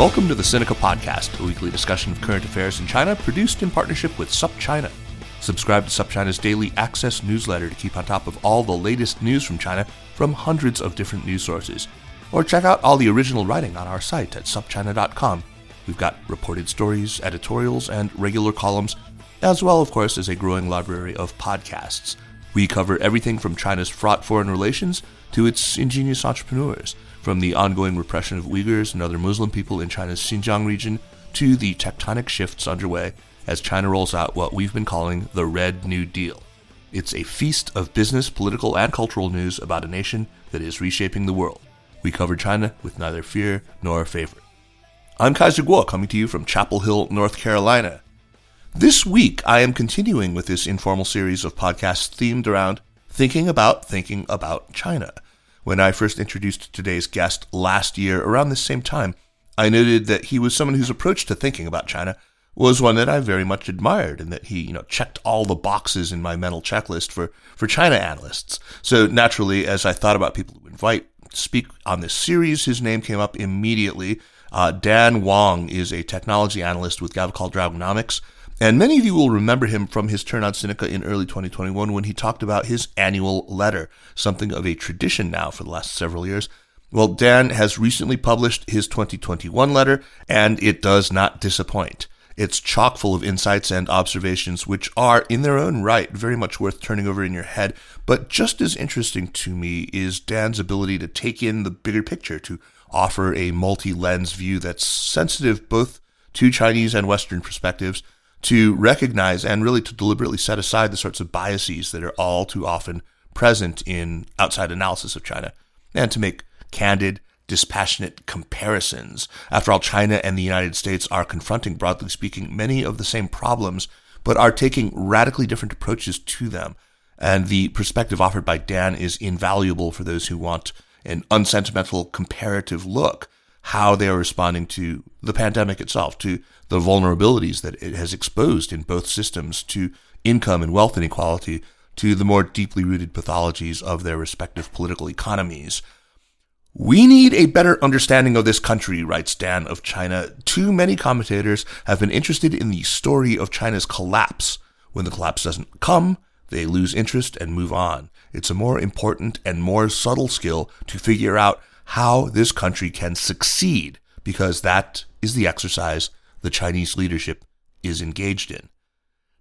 Welcome to the Sinica Podcast, a weekly discussion of current affairs in China, produced in partnership with SupChina. Subscribe to SupChina's daily access newsletter to keep on top of all the latest news from China from hundreds of different news sources. Or check out all the original writing on our site at supchina.com. We've got reported stories, editorials, and regular columns, as well, of course, as a growing library of podcasts. We cover everything from China's fraught foreign relations to its ingenious entrepreneurs from the ongoing repression of Uyghurs and other Muslim people in China's Xinjiang region to the tectonic shifts underway as China rolls out what we've been calling the Red New Deal. It's a feast of business, political, and cultural news about a nation that is reshaping the world. We cover China with neither fear nor favor. I'm Kaiser Kuo, coming to you from Chapel Hill, North Carolina. This week, I am continuing with this informal series of podcasts themed around thinking about thinking about China. When I first introduced today's guest last year, around this same time, I noted that he was someone whose approach to thinking about China was one that I very much admired and that he, you know, checked all the boxes in my mental checklist for, for China analysts. So naturally, as I thought about people to invite to speak on this series, his name came up immediately. Uh, Dan Wang is a technology analyst with Gavekal Dragonomics. And many of you will remember him from his turn on Sinica in early 2021 when he talked about his annual letter, something of a tradition now for the last several years. Well, Dan has recently published his 2021 letter, and it does not disappoint. It's chock full of insights and observations, which are, in their own right, very much worth turning over in your head. But just as interesting to me is Dan's ability to take in the bigger picture, to offer a multi lens view that's sensitive both to Chinese and Western perspectives to recognize and really to deliberately set aside the sorts of biases that are all too often present in outside analysis of China and to make candid, dispassionate comparisons. After all, China and the United States are confronting, broadly speaking, many of the same problems, but are taking radically different approaches to them. And the perspective offered by Dan is invaluable for those who want an unsentimental comparative look how they are responding to the pandemic itself, to the vulnerabilities that it has exposed in both systems, to income and wealth inequality, to the more deeply rooted pathologies of their respective political economies. We need a better understanding of this country, writes Dan of China. Too many commentators have been interested in the story of China's collapse. When the collapse doesn't come, they lose interest and move on. It's a more important and more subtle skill to figure out how this country can succeed because that is the exercise the Chinese leadership is engaged in.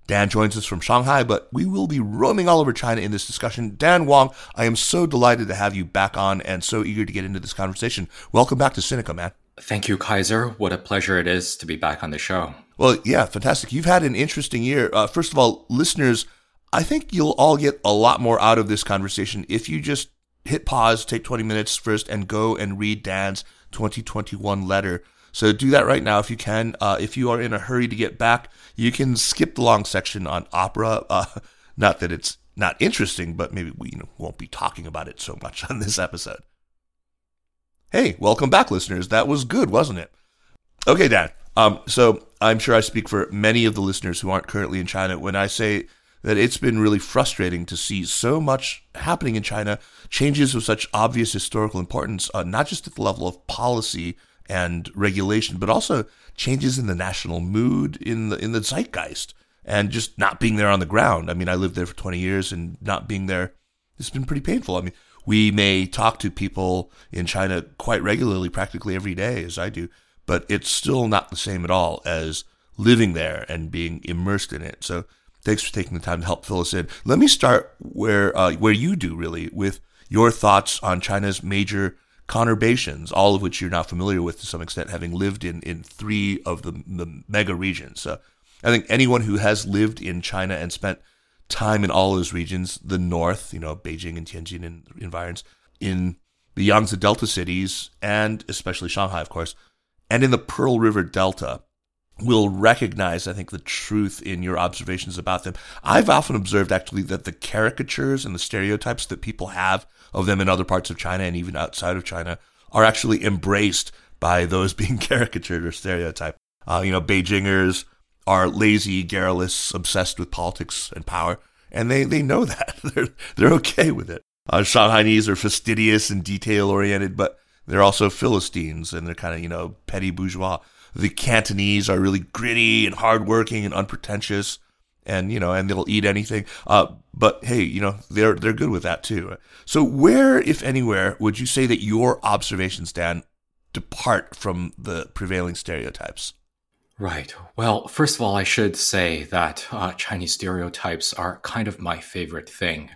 Dan joins us from Shanghai, but we will be roaming all over China in this discussion. Dan Wang, I am so delighted to have you back on and so eager to get into this conversation. Welcome back to Sinica, man. Thank you, Kaiser. What a pleasure it is to be back on the show. Well, yeah, fantastic. You've had an interesting year. Uh, first of all, listeners, I think you'll all get a lot more out of this conversation if you just hit pause, take 20 minutes first, and go and read Dan's 2021 letter. So do that right now if you can. Uh, if you are in a hurry to get back, you can skip the long section on opera. Uh, not that it's not interesting, but maybe we you know, won't be talking about it so much on this episode. Hey, welcome back, listeners. That was good, wasn't it? Okay, Dan. Um, so I'm sure I speak for many of the listeners who aren't currently in China when I say that it's been really frustrating to see so much happening in China, changes of such obvious historical importance, uh, not just at the level of policy and regulation, but also changes in the national mood, in the in the zeitgeist, and just not being there on the ground. I mean, I lived there for 20 years, and not being there, it's been pretty painful. I mean, we may talk to people in China quite regularly, practically every day, as I do, but it's still not the same at all as living there and being immersed in it. So thanks for taking the time to help fill us in. Let me start where uh, where you do really with your thoughts on China's major conurbations, all of which you're now familiar with to some extent, having lived in, in three of the, the mega regions. So I think anyone who has lived in China and spent time in all those regions, the north, you know, Beijing and Tianjin and environs, in the Yangtze Delta cities, and especially Shanghai, of course, and in the Pearl River Delta, will recognize, I think, the truth in your observations about them. I've often observed actually that the caricatures and the stereotypes that people have of them in other parts of China and even outside of China are actually embraced by those being caricatured or stereotyped. Uh, you know, Beijingers are lazy, garrulous, obsessed with politics and power, and they, they know that. they're, they're okay with it. Uh, Shanghainese are fastidious and detail oriented, but they're also Philistines and they're kind of, you know, petty bourgeois. The Cantonese are really gritty and hardworking and unpretentious and you know, and they'll eat anything. Uh, but hey, you know, they're they're good with that too. So where, if anywhere, would you say that your observations, Dan, depart from the prevailing stereotypes? Right. Well, first of all, I should say that uh, Chinese stereotypes are kind of my favorite thing.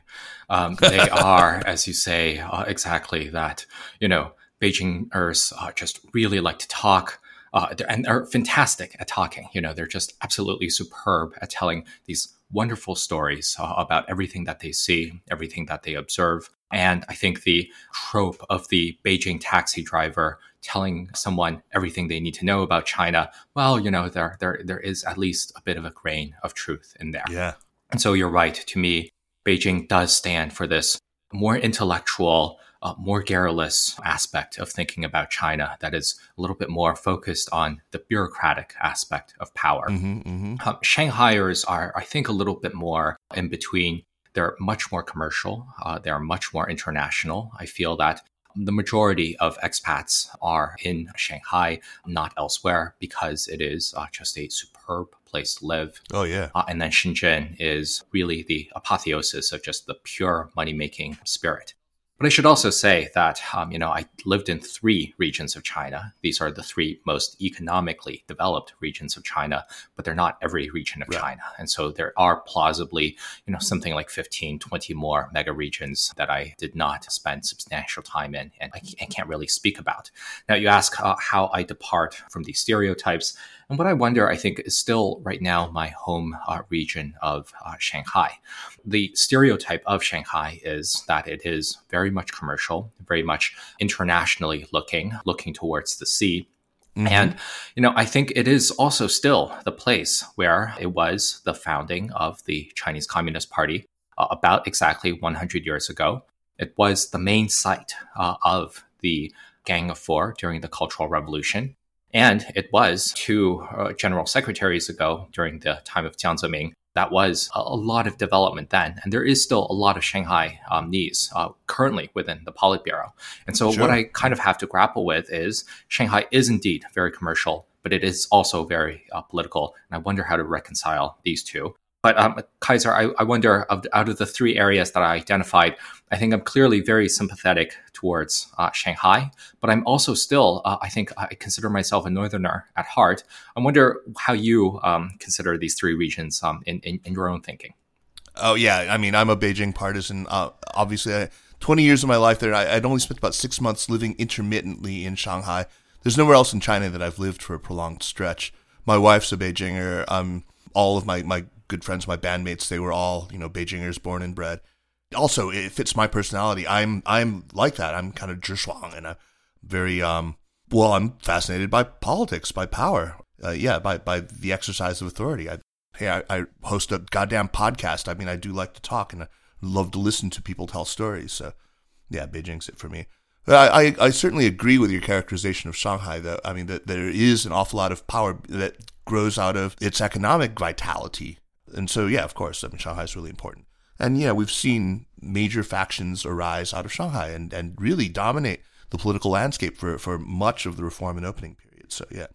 Um, they are, as you say, uh, exactly that. You know, Beijingers uh, just really like to talk uh, and are fantastic at talking. You know, they're just absolutely superb at telling these wonderful stories uh, about everything that they see, everything that they observe. And I think the trope of the Beijing taxi driver telling someone everything they need to know about China, well, you know, there there there is at least a bit of a grain of truth in there. Yeah. And so you're right. To me, Beijing does stand for this more intellectual, uh, more garrulous aspect of thinking about China that is a little bit more focused on the bureaucratic aspect of power. Mm-hmm, mm-hmm. Um, Shanghaiers are, I think, a little bit more in between. They're much more commercial. Uh, they're much more international. I feel that the majority of expats are in Shanghai, not elsewhere, because it is uh, just a superb place to live. Oh, yeah. Uh, and then Shenzhen is really the apotheosis of just the pure money making spirit. But I should also say that, um, you know, I lived in three regions of China. These are the three most economically developed regions of China, but they're not every region of right. China. And so there are plausibly, you know, something like 15, 20 more mega regions that I did not spend substantial time in and I can't really speak about. Now, you ask uh, how I depart from these stereotypes. And what I wonder, I think, is still right now my home uh, region of uh, Shanghai. The stereotype of Shanghai is that it is very much commercial, very much internationally looking, looking towards the sea. Mm-hmm. And, you know, I think it is also still the place where it was the founding of the Chinese Communist Party uh, about exactly 100 years ago. It was the main site uh, of the Gang of Four during the Cultural Revolution. And it was two uh, general secretaries ago during the time of Jiang Zemin. That was a, a lot of development then. And there is still a lot of Shanghai um, needs uh, currently within the Politburo. And so, sure. what I kind of have to grapple with is Shanghai is indeed very commercial, but it is also very uh, political. And I wonder how to reconcile these two. But um, Kaiser, I, I wonder, of, out of the three areas that I identified, I think I'm clearly very sympathetic towards uh, Shanghai, but I'm also still, uh, I think I consider myself a northerner at heart. I wonder how you um, consider these three regions um, in, in, in, your own thinking. Oh, yeah. I mean, I'm a Beijing partisan. Uh, obviously, I, 20 years of my life there, I, I'd only spent about six months living intermittently in Shanghai. There's nowhere else in China that I've lived for a prolonged stretch. My wife's a Beijinger. Um, all of my, my good friends, my bandmates, they were all, you know, Beijingers born and bred. Also, it fits my personality. I'm I'm like that. I'm kind of zhishuang and I'm very um well, I'm fascinated by politics, by power. Uh, yeah, by by the exercise of authority. I, hey, I, I host a goddamn podcast. I mean, I do like to talk and I love to listen to people tell stories. So, yeah, Beijing's it for me. I, I, I certainly agree with your characterization of Shanghai. though. I mean that there is an awful lot of power that grows out of its economic vitality and so, yeah, of course, I mean, Shanghai is really important. And yeah, we've seen major factions arise out of Shanghai and, and really dominate the political landscape for, for much of the reform and opening period. So, yeah.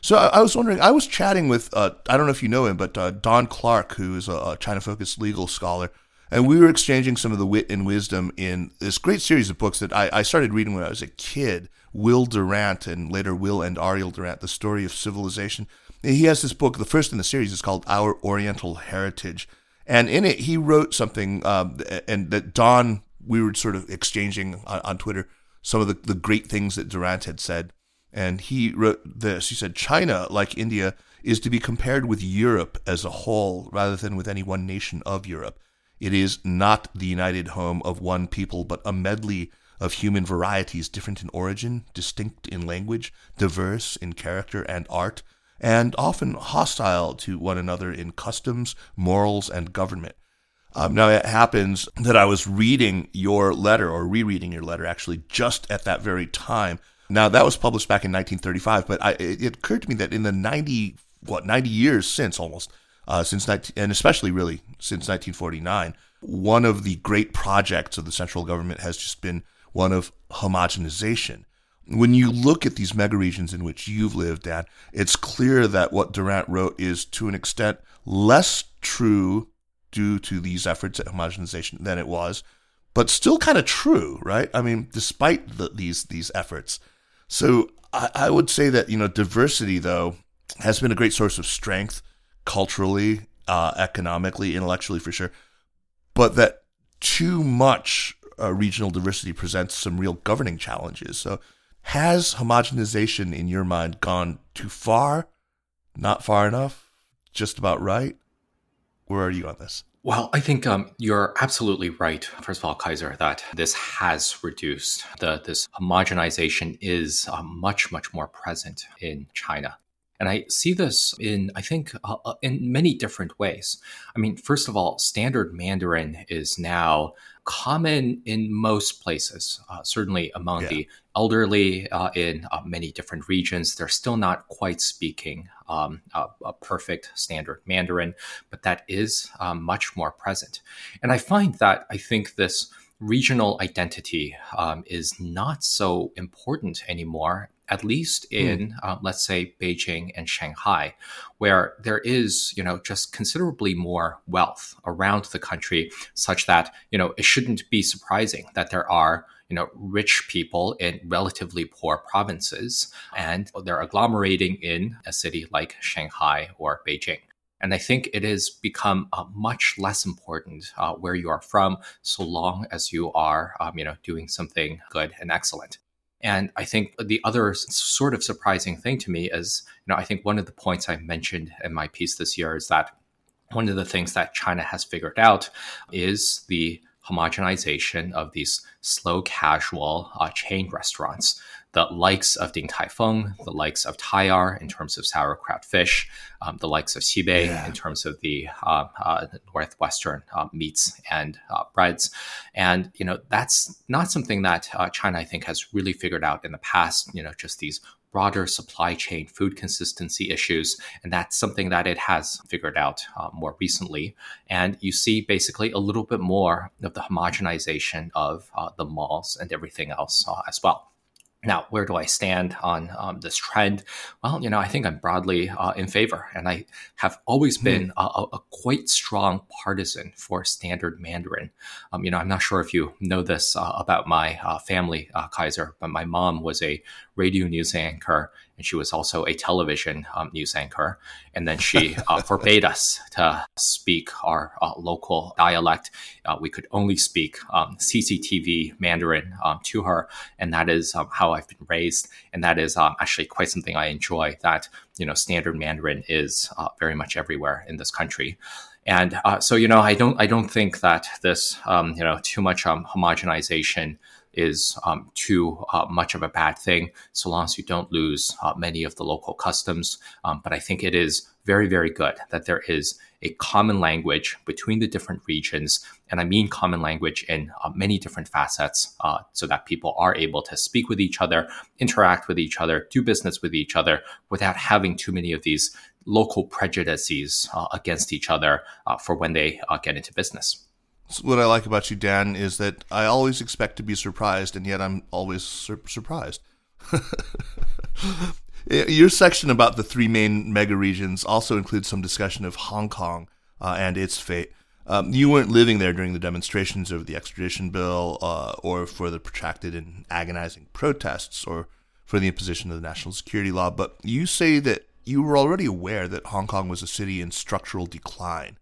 So I, was wondering, I was chatting with, uh, I don't know if you know him, but uh, Don Clarke, who is a, a China focused legal scholar. And we were exchanging some of the wit and wisdom in this great series of books that I, I started reading when I was a kid Will Durant and later Will and Ariel Durant, The Story of Civilization. He has this book. The first in the series is called Our Oriental Heritage, and in it he wrote something, um, and that Don we were sort of exchanging on, on Twitter some of the, the great things that Durant had said, and he wrote this. He said, "China, like India." Is to be compared with Europe as a whole rather than with any one nation of Europe. It is not the united home of one people, but a medley of human varieties different in origin, distinct in language, diverse in character and art, and often hostile to one another in customs, morals, and government. Um, now, it happens that I was reading your letter, or rereading your letter, actually, just at that very time. Now, that was published back in 1935, but I, it, occurred to me that in the 90, what, 90 years since almost, uh, since 19, and especially really since 1949, one of the great projects of the central government has just been one of homogenization. When you look at these mega regions in which you've lived, Dan, it's clear that what Durant wrote is to an extent less true due to these efforts at homogenization than it was, but still kind of true, right? I mean, despite the, these these efforts. So I, I would say that you know diversity though has been a great source of strength culturally, uh, economically, intellectually for sure, but that too much uh, regional diversity presents some real governing challenges. So, has homogenization in your mind gone too far? Not far enough? Just about right? Where are you on this? Well, I think um, you're absolutely right. First of all, Kaiser, that this has reduced. The this homogenization is uh, much much more present in China. And I see this in, I think, uh, uh, in many different ways. I mean, first of all, standard Mandarin is now common in most places, uh, certainly among yeah. the elderly uh, in uh, many different regions. They're still not quite speaking um, a, a, perfect standard Mandarin, but that is um, much more present. And I find that I think this regional identity um, is not so important anymore at least hmm. in mm. uh, let's say Beijing and Shanghai, where there is you know just considerably more wealth around the country, such that you know it shouldn't be surprising that there are you know rich people in relatively poor provinces, and they're agglomerating in a city like Shanghai or Beijing. And I think it has become uh, much less important uh, where you are from, so long as you are, um, you know, doing something good and excellent. And I think the other sort of surprising thing to me is, you know, I think one of the points I mentioned in my piece this year is that one of the things that China has figured out is the homogenization of these slow casual uh, chain restaurants the likes of Din Tai Fung, the likes of Tai'er in terms of sauerkraut fish, um, the likes of Xibei yeah. in terms of the uh, uh, northwestern uh, meats and uh, breads, and you know that's not something that uh, China I think has really figured out in the past. You know, just these broader supply chain food consistency issues. And that's something that it has figured out uh, more recently. And you see basically a little bit more of the homogenization of uh, the malls and everything else uh, as well. Now, where do I stand on um, this trend? Well, you know, I think I'm broadly uh, in favor, and I have always hmm. been a, a, quite strong partisan for standard Mandarin. Um, you know, I'm not sure if you know this uh, about my uh, family, uh, Kaiser, but my mom was a radio news anchor and she was also a television um, news anchor. And then she uh, forbade us to speak our uh, local dialect. Uh, we could only speak um, CCTV Mandarin um, to her, and that is um, how I've been raised. And that is um, actually quite something I enjoy. That you know, standard Mandarin is uh, very much everywhere in this country. And uh, so, you know, I don't, I don't think that this, um, you know, too much homogenization is um, too uh, much of a bad thing, so long as you don't lose uh, many of the local customs. Um, but I think it is very, very good that there is a common language between the different regions. And I mean common language in uh, many different facets uh, so that people are able to speak with each other, interact with each other, do business with each other without having too many of these local prejudices uh, against each other uh, for when they get into business what I like about you, Dan, is that I always expect to be surprised, and yet I'm always sur- surprised. Your section about the three main mega regions also includes some discussion of Hong Kong uh, and its fate. Um, you weren't living there during the demonstrations over the extradition bill, uh, or for the protracted and agonizing protests, or for the imposition of the national security law. But you say that you were already aware that Hong Kong was a city in structural decline.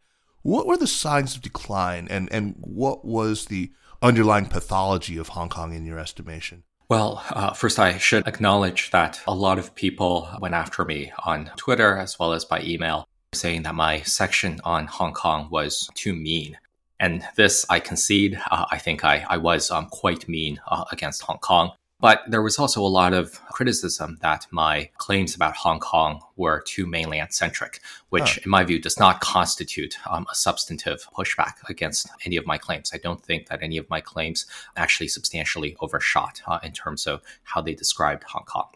What were the signs of decline, and, and what was the underlying pathology of Hong Kong in your estimation? Well, uh, first, I should acknowledge that a lot of people went after me on Twitter as well as by email, saying that my section on Hong Kong was too mean. And this, I concede, uh, I think I, I was um, quite mean uh, against Hong Kong. But there was also a lot of criticism that my claims about Hong Kong were too mainland centric, which, in my view, does not constitute um, a substantive pushback against any of my claims. I don't think that any of my claims actually substantially overshot uh, in terms of how they described Hong Kong.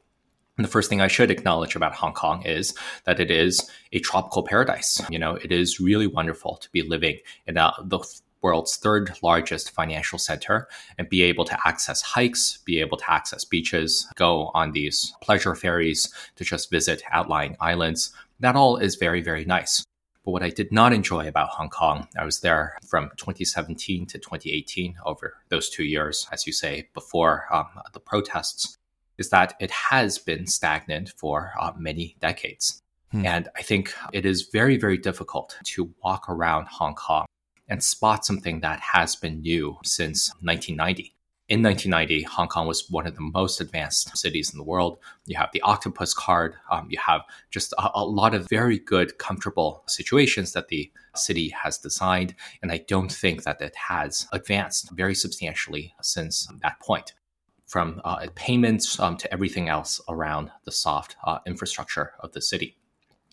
And the first thing I should acknowledge about Hong Kong is that it is a tropical paradise. You know, it is really wonderful to be living in a, the world's third largest financial center and be able to access hikes, be able to access beaches, go on these pleasure ferries to just visit outlying islands. That all is very, very nice. But what I did not enjoy about Hong Kong, I was there from 2017 to 2018 over those two years, as you say, before um, the protests, is that it has been stagnant for uh, many decades. Hmm. And I think it is very, very difficult to walk around Hong Kong and spot something that has been new since 1990. In 1990, Hong Kong was one of the most advanced cities in the world. You have the octopus card. Um, you have just a, a lot of very good, comfortable situations that the city has designed. And I don't think that it has advanced very substantially since that point from uh, payments um, to everything else around the soft uh, infrastructure of the city.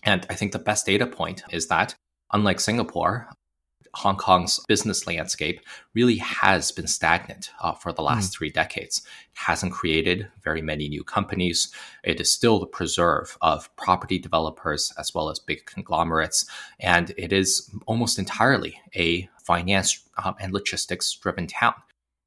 And I think the best data point is that, unlike Singapore, Hong Kong's business landscape really has been stagnant uh, for the last mm. three decades. It hasn't created very many new companies. It is still the preserve of property developers as well as big conglomerates. And it is almost entirely a finance um, and logistics driven town.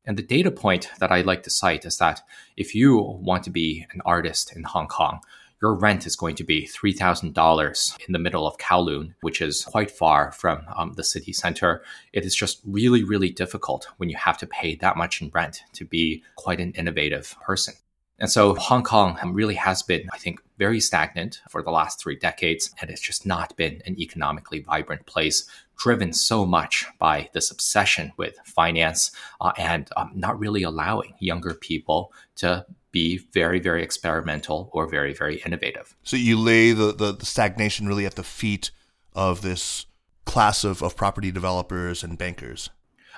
And the data point that I like to cite is that if you want to be an artist in Hong Kong, your rent is going to be $3,000 in the middle of Kowloon, which is quite far from um, the city center. It is just really, really difficult when you have to pay that much in rent to be quite an innovative person. And so Hong Kong really has been, I think, very stagnant for the last three decades, and it's just not been an economically vibrant place, driven so much by this obsession with finance uh, and um, not really allowing younger people to be very, very experimental or very, very innovative. So you lay the, the, the stagnation really at the feet of this class of, of property developers and bankers.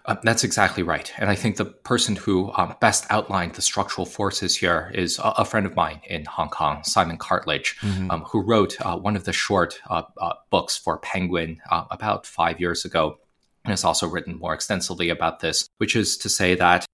Uh, that's exactly right. And I think the person who um, best outlined the structural forces here is a, a, friend of mine in Hong Kong, Simon Cartledge, mm-hmm. um, who wrote uh, one of the short uh, uh books for Penguin uh, about five years ago. And has also written more extensively about this, which is to say that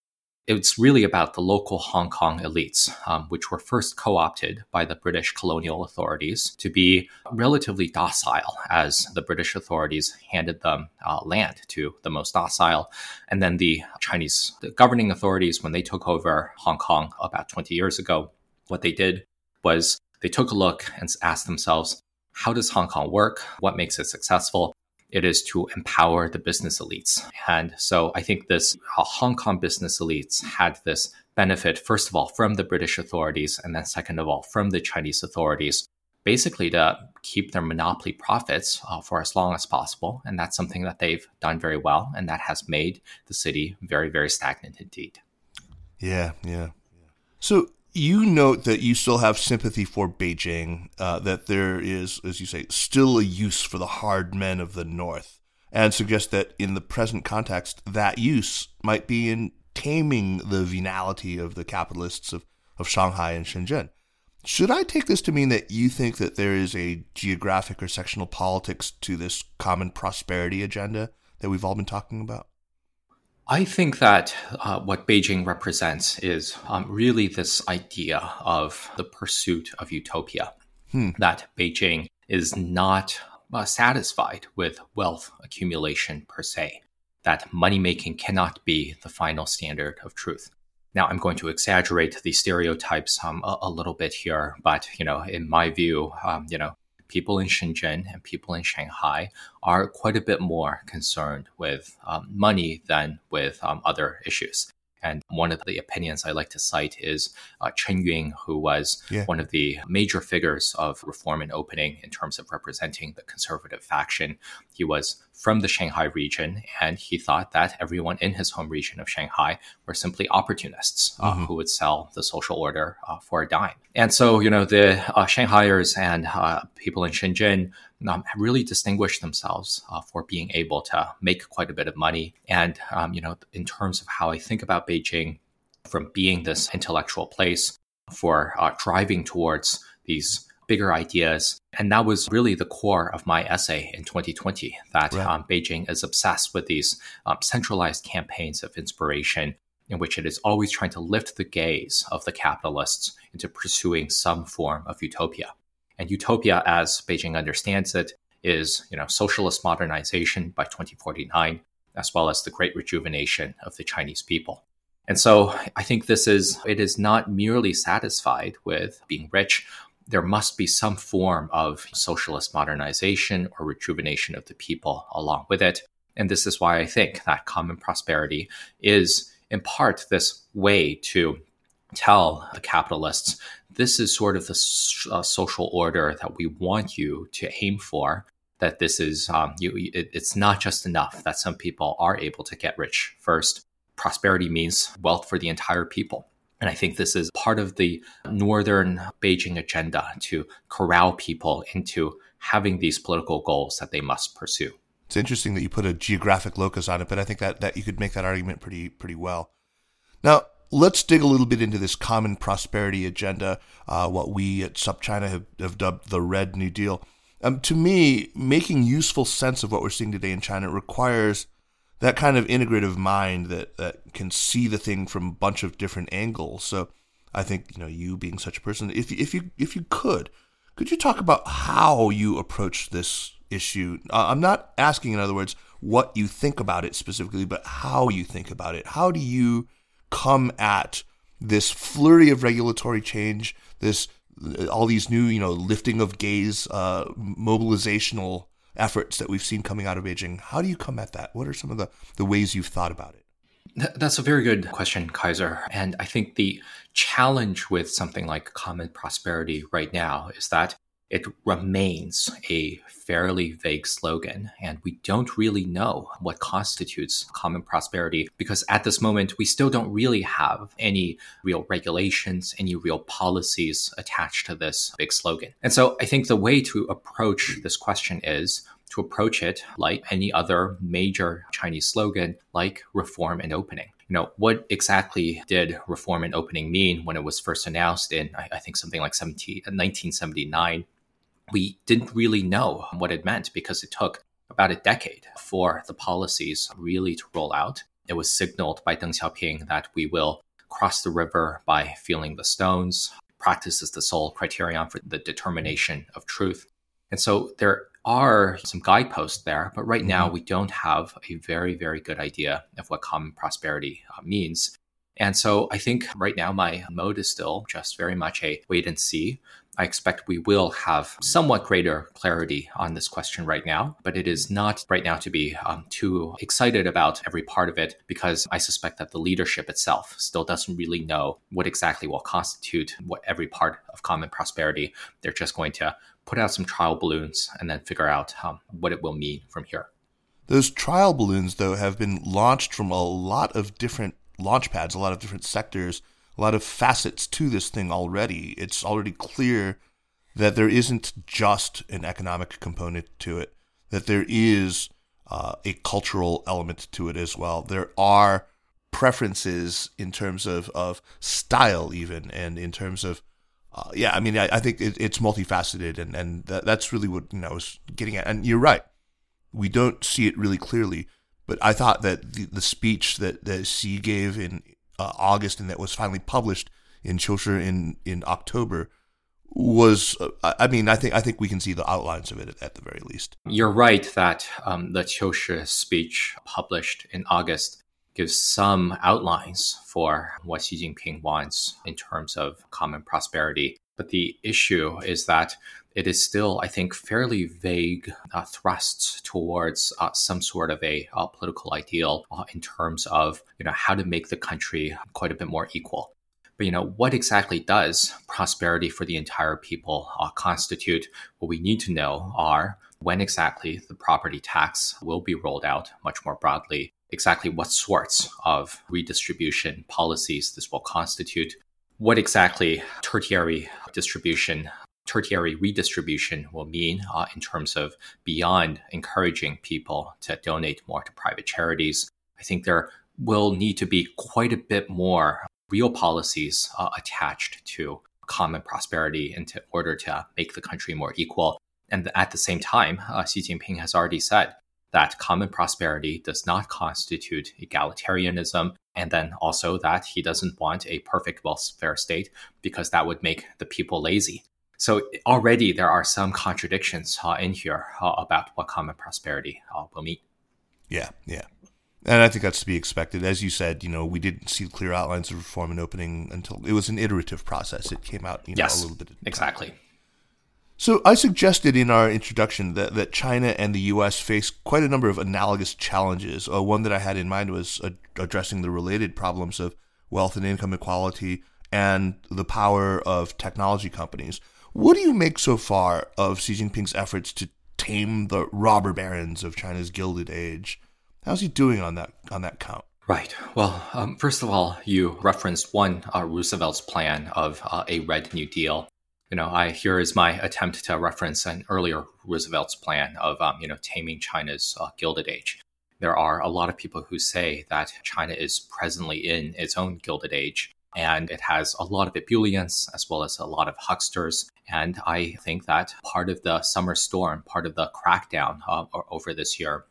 it's really about the local Hong Kong elites, um, which were first co opted by the British colonial authorities to be relatively docile as the British authorities handed them uh, land to the most docile. And then the Chinese the governing authorities, when they took over Hong Kong about 20 years ago, what they did was they took a look and asked themselves, how does Hong Kong work? What makes it successful? It is to empower the business elites. And so I think this uh, Hong Kong business elites had this benefit, first of all, from the British authorities, and then second of all, from the Chinese authorities, basically to keep their monopoly profits uh, for as long as possible. And that's something that they've done very well. And that has made the city very, very stagnant indeed. Yeah, yeah. So you note that you still have sympathy for Beijing, uh, that there is, as you say, still a use for the hard men of the North, and suggest that in the present context, that use might be in taming the venality of the capitalists of, of Shanghai and Shenzhen. Should I take this to mean that you think that there is a geographic or sectional politics to this common prosperity agenda that we've all been talking about? I think that uh, what Beijing represents is um, really this idea of the pursuit of utopia. Hmm. That Beijing is not uh, satisfied with wealth accumulation per se, that money making cannot be the final standard of truth. Now, I'm going to exaggerate the stereotypes um, a, a, little bit here, but you know, in my view, um, you know, people in Shenzhen and people in Shanghai are quite a bit more concerned with um, money than with um, other issues. And one of the opinions I like to cite is uh, Chen Yun, who was Yeah. one of the major figures of reform and opening in terms of representing the conservative faction. He was from the Shanghai region, and he thought that everyone in his home region of Shanghai were simply opportunists uh, who would sell the social order uh, for a dime. And so, you know, the uh, Shanghaiers and uh, people in Shenzhen um, really distinguished themselves uh, for being able to make quite a bit of money. And, um, you know, in terms of how I think about Beijing, from being this intellectual place for uh, driving towards these bigger ideas. And that was really the core of my essay in 2020 that Right. um, Beijing is obsessed with these um, centralized campaigns of inspiration in which it is always trying to lift the gaze of the capitalists into pursuing some form of utopia. And utopia, as Beijing understands it, is you know socialist modernization by 2049, as well as the great rejuvenation of the Chinese people. And so I think this is it is not merely satisfied with being rich. There must be some form of socialist modernization or rejuvenation of the people along with it. And this is why I think that common prosperity is in part this way to tell the capitalists this is sort of the uh, social order that we want you to aim for. That this is, um, you, it, it's not just enough that some people are able to get rich first. Prosperity means wealth for the entire people. And I think this is part of the northern Beijing agenda to corral people into having these political goals that they must pursue. It's interesting that you put a geographic locus on it, but I think that, that you could make that argument pretty pretty well. Now, let's dig a little bit into this common prosperity agenda, uh, what we at SupChina have, have dubbed the Red New Deal. Um, to me, making useful sense of what we're seeing today in China requires that kind of integrative mind that, that can see the thing from a bunch of different angles. So I think, you know, you being such a person, if, if you if you could, could you talk about how you approach this issue? Uh, I'm not asking, in other words, what you think about it specifically, but how you think about it. How do you come at this flurry of regulatory change, this all these new, you know, lifting of gaze, uh, mobilizational efforts that we've seen coming out of Beijing? How do you come at that? What are some of the, the ways you've thought about it? That's a very good question, Kaiser. And I think the challenge with something like common prosperity right now is that it remains a fairly vague slogan, and we don't really know what constitutes common prosperity because at this moment, we still don't really have any real regulations, any real policies attached to this big slogan. And so I think the way to approach this question is to approach it like any other major Chinese slogan, like reform and opening. You know, what exactly did reform and opening mean when it was first announced in, I, think, something like 17, 1979? We didn't really know what it meant because it took about a decade for the policies really to roll out. It was signaled by Deng Xiaoping that we will cross the river by feeling the stones. Practice is the sole criterion for the determination of truth. And so there are some guideposts there, but right now we don't have a very, very good idea of what common prosperity uh, means. And so I think right now my mode is still just very much a wait and see. I expect we will have somewhat greater clarity on this question right now, but it is not right now to be um, too excited about every part of it because I suspect that the leadership itself still doesn't really know what exactly will constitute what every part of common prosperity. They're just going to put out some trial balloons and then figure out um, what it will mean from here. Those trial balloons, though, have been launched from a lot of different launch pads, a lot of different sectors, a lot of facets to this thing already. It's already clear that there isn't just an economic component to it, that there is uh, a cultural element to it as well. There are preferences in terms of, of style, even, and in terms of uh, yeah, I mean, I, I think it, it's multifaceted, and and that, that's really what you know I was getting at. And you're right, we don't see it really clearly. But I thought that the, the speech that that Xi gave in uh, August and that was finally published in Qiushi in in October was, uh, I mean, I think I think we can see the outlines of it at, at the very least. You're right that um, the Qiushi speech published in August gives some outlines for what Xi Jinping wants in terms of common prosperity. But the issue is that it is still, I think, fairly vague uh, thrusts towards uh, some sort of a uh, political ideal uh, in terms of you know how to make the country quite a bit more equal. But you know what exactly does prosperity for the entire people uh, constitute? What we need to know are when exactly the property tax will be rolled out much more broadly, exactly what sorts of redistribution policies this will constitute, what exactly tertiary distribution tertiary redistribution will mean uh, in terms of beyond encouraging people to donate more to private charities. I think there will need to be quite a bit more real policies uh, attached to common prosperity in order to make the country more equal. And at the same time, uh, Xi Jinping has already said that common prosperity does not constitute egalitarianism, and then also that he doesn't want a perfect welfare state because that would make the people lazy. So already there are some contradictions uh, in here uh, about what common prosperity uh, will mean. Yeah, yeah. And I think that's to be expected. As you said, you know, we didn't see clear outlines of reform and opening until it was an iterative process. It came out, you know, yes, a little bit. Exactly. So I suggested in our introduction that, that China and the U.S. face quite a number of analogous challenges. Uh, one that I had in mind was uh, addressing the related problems of wealth and income equality and the power of technology companies. What do you make so far of Xi Jinping's efforts to tame the robber barons of China's Gilded Age? How's he doing on that on that count? Right. Well, um, first of all, you referenced one uh, Roosevelt's plan of uh, a Red New Deal. You know, I here is my attempt to reference an earlier Roosevelt's plan of um, you know taming China's uh, Gilded Age. There are a lot of people who say that China is presently in its own Gilded Age, and it has a lot of ebullience as well as a lot of hucksters. And I think that part of the summer storm, part of the crackdown uh, over this year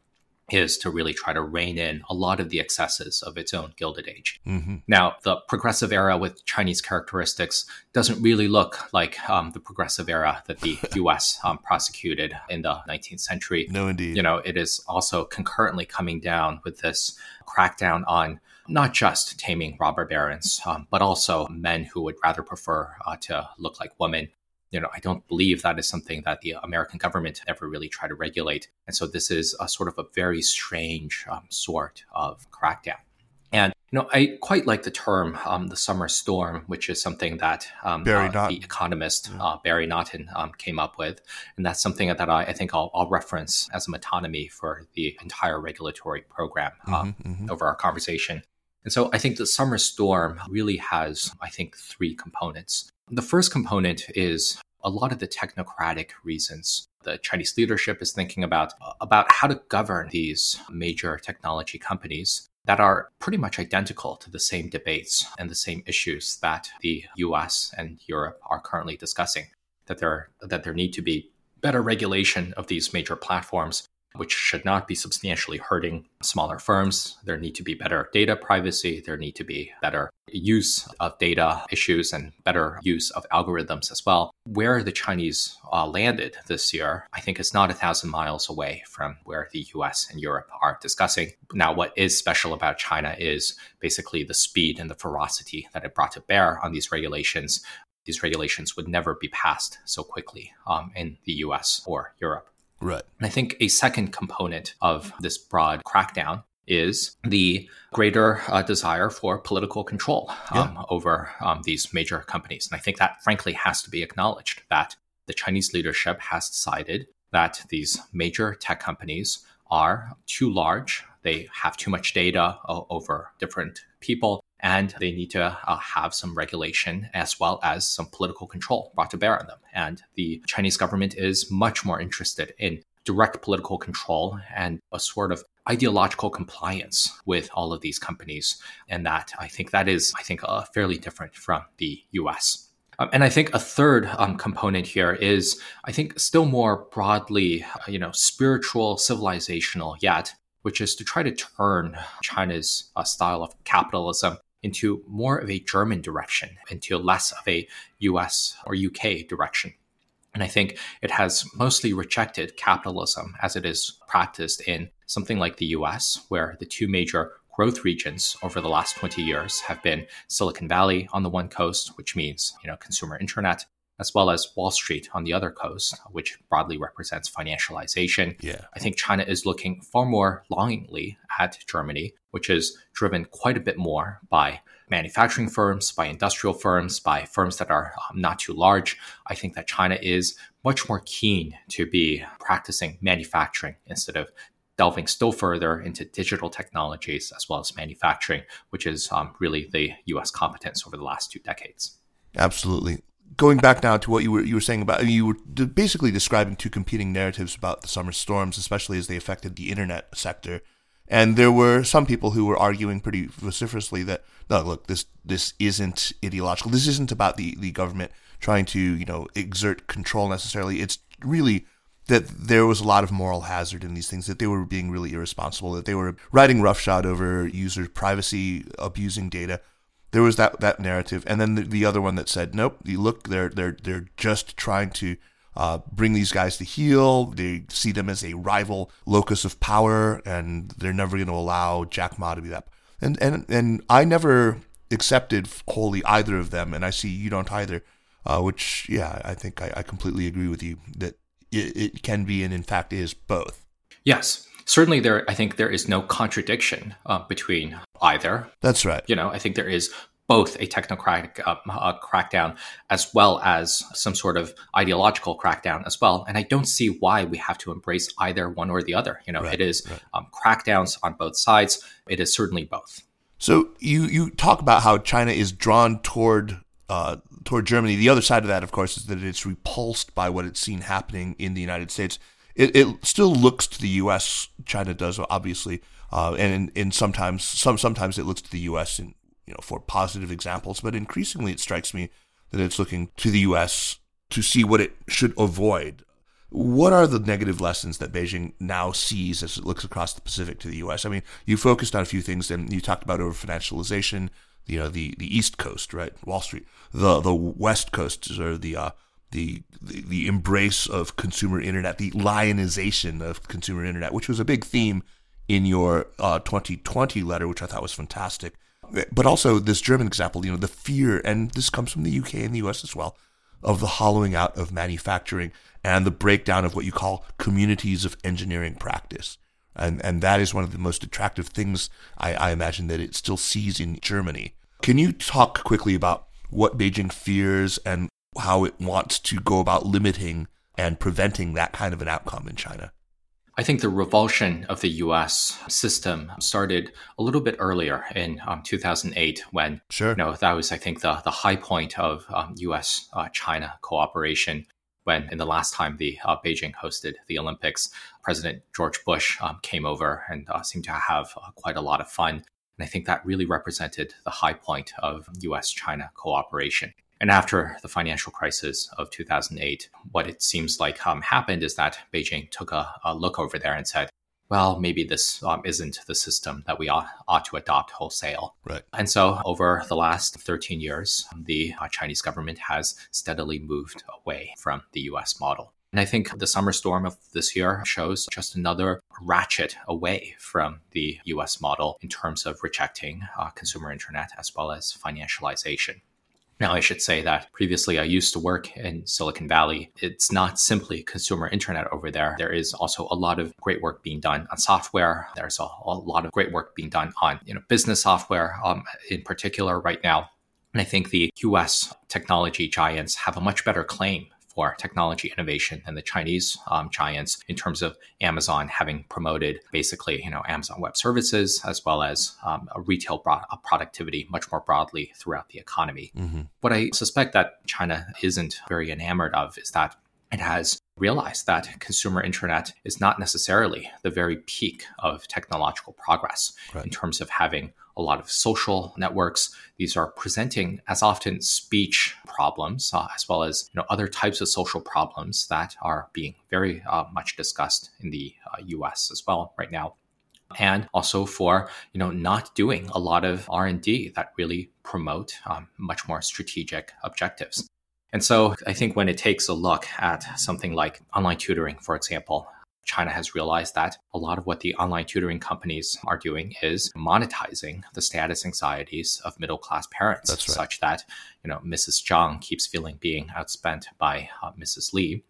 is to really try to rein in a lot of the excesses of its own Gilded Age. Mm-hmm. Now, the progressive era with Chinese characteristics doesn't really look like um, the progressive era that the U.S. Um, prosecuted in the 19th century. No, indeed. You know, it is also concurrently coming down with this crackdown on not just taming robber barons, um, but also men who would rather prefer uh, to look like women. You know, I don't believe that is something that the American government ever really tried to regulate. And so this is a sort of a very strange um, sort of crackdown. And you know, I quite like the term um, "the summer storm," which is something that um, Barry uh, the economist uh, Barry Naughton um, came up with, and that's something that I, I think I'll, I'll, reference as a metonymy for the entire regulatory program um, mm-hmm, mm-hmm. over our conversation. And so I think the summer storm really has, I think, three components. The first component is a lot of the technocratic reasons the Chinese leadership is thinking about about how to govern these major technology companies that are pretty much identical to the same debates and the same issues that the US and Europe are currently discussing that there that there need to be better regulation of these major platforms which should not be substantially hurting smaller firms. There need to be better data privacy. There need to be better use of data issues and better use of algorithms as well. Where the Chinese uh, landed this year, I think is not a thousand miles away from where the US and Europe are discussing. Now, what is special about China is basically the speed and the ferocity that it brought to bear on these regulations. These regulations would never be passed so quickly um, in the US or Europe. Right. And I think a second component of this broad crackdown is the greater uh, desire for political control um, yeah. over um, these major companies. And I think that, frankly, has to be acknowledged that the Chinese leadership has decided that these major tech companies are too large. They have too much data uh, over different people and they need to uh, have some regulation as well as some political control brought to bear on them. And the Chinese government is much more interested in direct political control and a sort of ideological compliance with all of these companies. And that I think that is, I think, uh, fairly different from the US. Um, and I think a third um, component here is, I think, still more broadly, uh, you know, spiritual, civilizational yet, which is to try to turn China's uh, style of capitalism into more of a German direction, into less of a US or UK direction. And I think it has mostly rejected capitalism as it is practiced in something like the US, where the two major growth regions over the last 20 years have been Silicon Valley on the one coast, which means, you know, consumer internet, as well as Wall Street on the other coast, which broadly represents financialization. Yeah. I think China is looking far more longingly at Germany, which is driven quite a bit more by manufacturing firms, by industrial firms, by firms that are um, not too large. I think that China is much more keen to be practicing manufacturing instead of delving still further into digital technologies as well as manufacturing, which is um, really the US competence over the last two decades. Absolutely going back now to what you were you were saying about you were basically describing two competing narratives about the summer storms, especially as they affected the internet sector. And there were some people who were arguing pretty vociferously that no, look, this this isn't ideological. This isn't about the the government trying to you know exert control necessarily. It's really that there was a lot of moral hazard in these things, that they were being really irresponsible, that they were riding roughshod over user privacy, abusing data there was that that narrative, and then the, the other one that said, "Nope, you look, they're they're they're just trying to uh, bring these guys to heel. They see them as a rival locus of power, and they're never going to allow Jack Ma to be that." And and and I never accepted wholly either of them, and I see you don't either. Uh, which, yeah, I think I, I completely agree with you that it, it can be and in fact is both. Yes, certainly there i think there is no contradiction uh, between either that's right you know i think there is both a technocratic uh, uh, crackdown as well as some sort of ideological crackdown as well. And I don't see why we have to embrace either one or the other. You know, right, it is right. um, crackdowns on both sides. It is certainly both. So you you talk about how China is drawn toward uh, toward Germany. The other side of that, of course, is that it's repulsed by what it's seen happening in the United States it, it still looks to the U.S. China does obviously, uh, and in, sometimes some sometimes it looks to the U.S. in you know for positive examples, but increasingly it strikes me that it's looking to the U.S. to see what it should avoid. What are the negative lessons that Beijing now sees as it looks across the Pacific to the U.S.? I mean, you focused on a few things, and you talked about over financialization, you know, the the East Coast, right, Wall Street, the the West Coast, or the uh, the, the, the embrace of consumer internet, the lionization of consumer internet, which was a big theme in your uh, 2020 letter, which I thought was fantastic. But also this German example, you know, the fear, and this comes from the UK and the US as well, of the hollowing out of manufacturing and the breakdown of what you call communities of engineering practice. And, and that is one of the most attractive things I, I imagine that it still sees in Germany. Can you talk quickly about what Beijing fears and how it wants to go about limiting and preventing that kind of an outcome in China? I think the revulsion of the US system started a little bit earlier in um, 2008 when sure. you know, that was, I think, the, the high point of um, US uh, China cooperation. When, in the last time the uh, Beijing hosted the Olympics, President George Bush um, came over and uh, seemed to have uh, quite a lot of fun. And I think that really represented the high point of US China cooperation. And after the financial crisis of 2008, what it seems like um, happened is that Beijing took a, a, look over there and said, well, maybe this um, isn't the system that we ought, ought, to adopt wholesale. Right. And so, over the last 13 years, the uh, Chinese government has steadily moved away from the US model. And I think the summer storm of this year shows just another ratchet away from the US model in terms of rejecting uh, consumer internet as well as financialization. Now, I should say that previously I used to work in Silicon Valley. It's not simply consumer internet over there. There is also a lot of great work being done on software. There's a, a lot of great work being done on you know business software um, in particular right now. And I think the US technology giants have a much better claim for technology innovation than the Chinese um, giants in terms of Amazon having promoted basically, you know, Amazon Web Services as well as um, retail pro- productivity much more broadly throughout the economy. Mm-hmm. What I suspect that China isn't very enamored of is that it has realized that consumer internet is not necessarily the very peak of technological progress right. in terms of having a lot of social networks. These are presenting as often speech problems uh, as well as you know other types of social problems that are being very uh, much discussed in the uh, U.S. as well right now and also for you know not doing a lot of r&d that really promote um, much more strategic objectives and so i think when it takes a look at something like online tutoring for example China has realized that a lot of what the online tutoring companies are doing is monetizing the status anxieties of middle class parents, right. such that you know Mrs. Zhang keeps feeling being outspent by uh, Mrs. Li.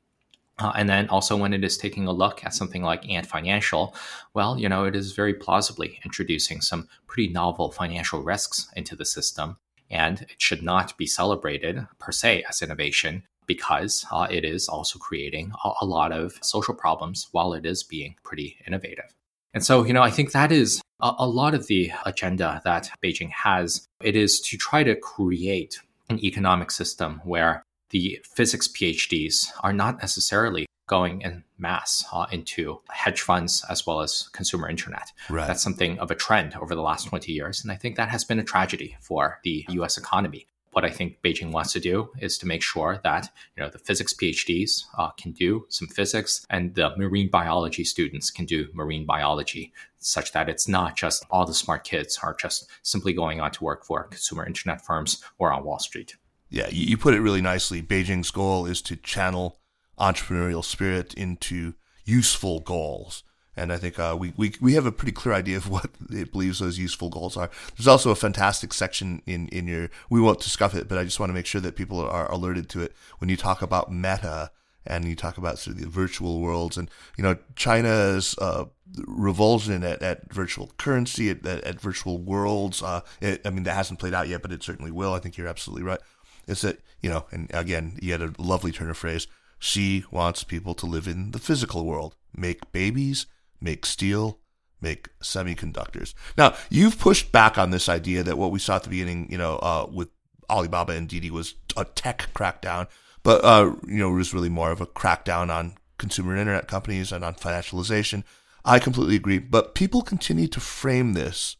Uh, and then also when it is taking a look at something like Ant Financial, well, you know, it is very plausibly introducing some pretty novel financial risks into the system. And it should not be celebrated per se as innovation because uh, it is also creating a, a lot of social problems while it is being pretty innovative. And so, you know, I think that is a, a lot of the agenda that Beijing has. It is to try to create an economic system where the physics PhDs are not necessarily going in mass uh, into hedge funds as well as consumer internet. Right. That's something of a trend over the last 20 years. And I think that has been a tragedy for the US economy. What I think Beijing wants to do is to make sure that you know the physics PhDs uh, can do some physics, and the marine biology students can do marine biology, such that it's not just all the smart kids are just simply going on to work for consumer internet firms or on Wall Street. Yeah, you put it really nicely. Beijing's goal is to channel entrepreneurial spirit into useful goals. And I think uh, we, we we have a pretty clear idea of what it believes those useful goals are. There's also a fantastic section in, in your, we won't discuss it, but I just want to make sure that people are alerted to it when you talk about meta and you talk about sort of the virtual worlds and, you know, China's uh, revulsion at, at virtual currency, at, at, at virtual worlds. Uh, it, I mean, that hasn't played out yet, but it certainly will. I think you're absolutely right It's that, you know, and again, you had a lovely turn of phrase. Xi wants people to live in the physical world, make babies, make steel, make semiconductors. Now, you've pushed back on this idea that what we saw at the beginning, you know, uh, with Alibaba and Didi was a tech crackdown, but, uh, you know, it was really more of a crackdown on consumer internet companies and on financialization. I completely agree, but people continue to frame this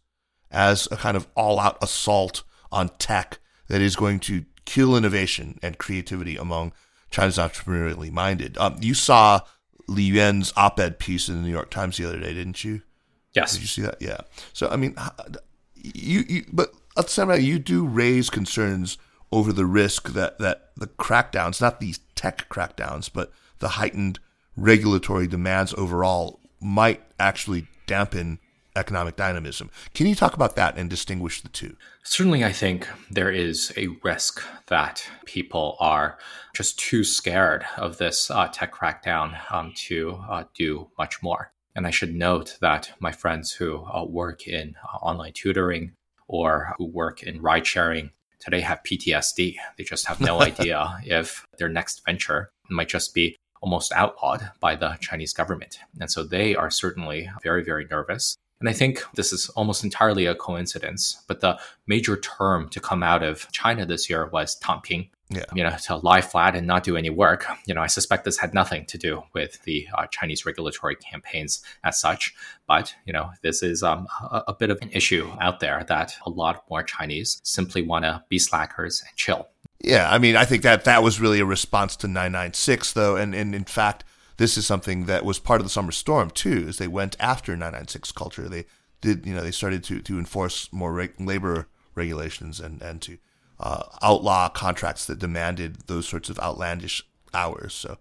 as a kind of all out assault on tech that is going to kill innovation and creativity among China's entrepreneurially minded. Um, you saw Li Yuan's op-ed piece in the New York Times the other day, didn't you? Yes. Did you see that? Yeah. So I mean, you, you but at the same time, you do raise concerns over the risk that that the crackdowns, not these tech crackdowns, but the heightened regulatory demands overall, might actually dampen economic dynamism. Can you talk about that and distinguish the two? Certainly, I think there is a risk that people are just too scared of this uh, tech crackdown um, to uh, do much more. And I should note that my friends who uh, work in uh, online tutoring or who work in ride sharing today have PTSD. They just have no idea if their next venture might just be almost outlawed by the Chinese government. And so they are certainly very, very nervous. And I think this is almost entirely a coincidence, but the major term to come out of China this year was Tangping. Yeah. You know, to lie flat and not do any work. You know, I suspect this had nothing to do with the uh, Chinese regulatory campaigns as such. But, you know, this is um, a, a bit of an issue out there that a lot more Chinese simply want to be slackers and chill. Yeah. I mean, I think that that was really a response to 996, though. And, and in fact, this is something that was part of the summer storm too, as they went after 996 culture. They did, you know, they started to, to enforce more reg- labor regulations and, and to uh, outlaw contracts that demanded those sorts of outlandish hours. So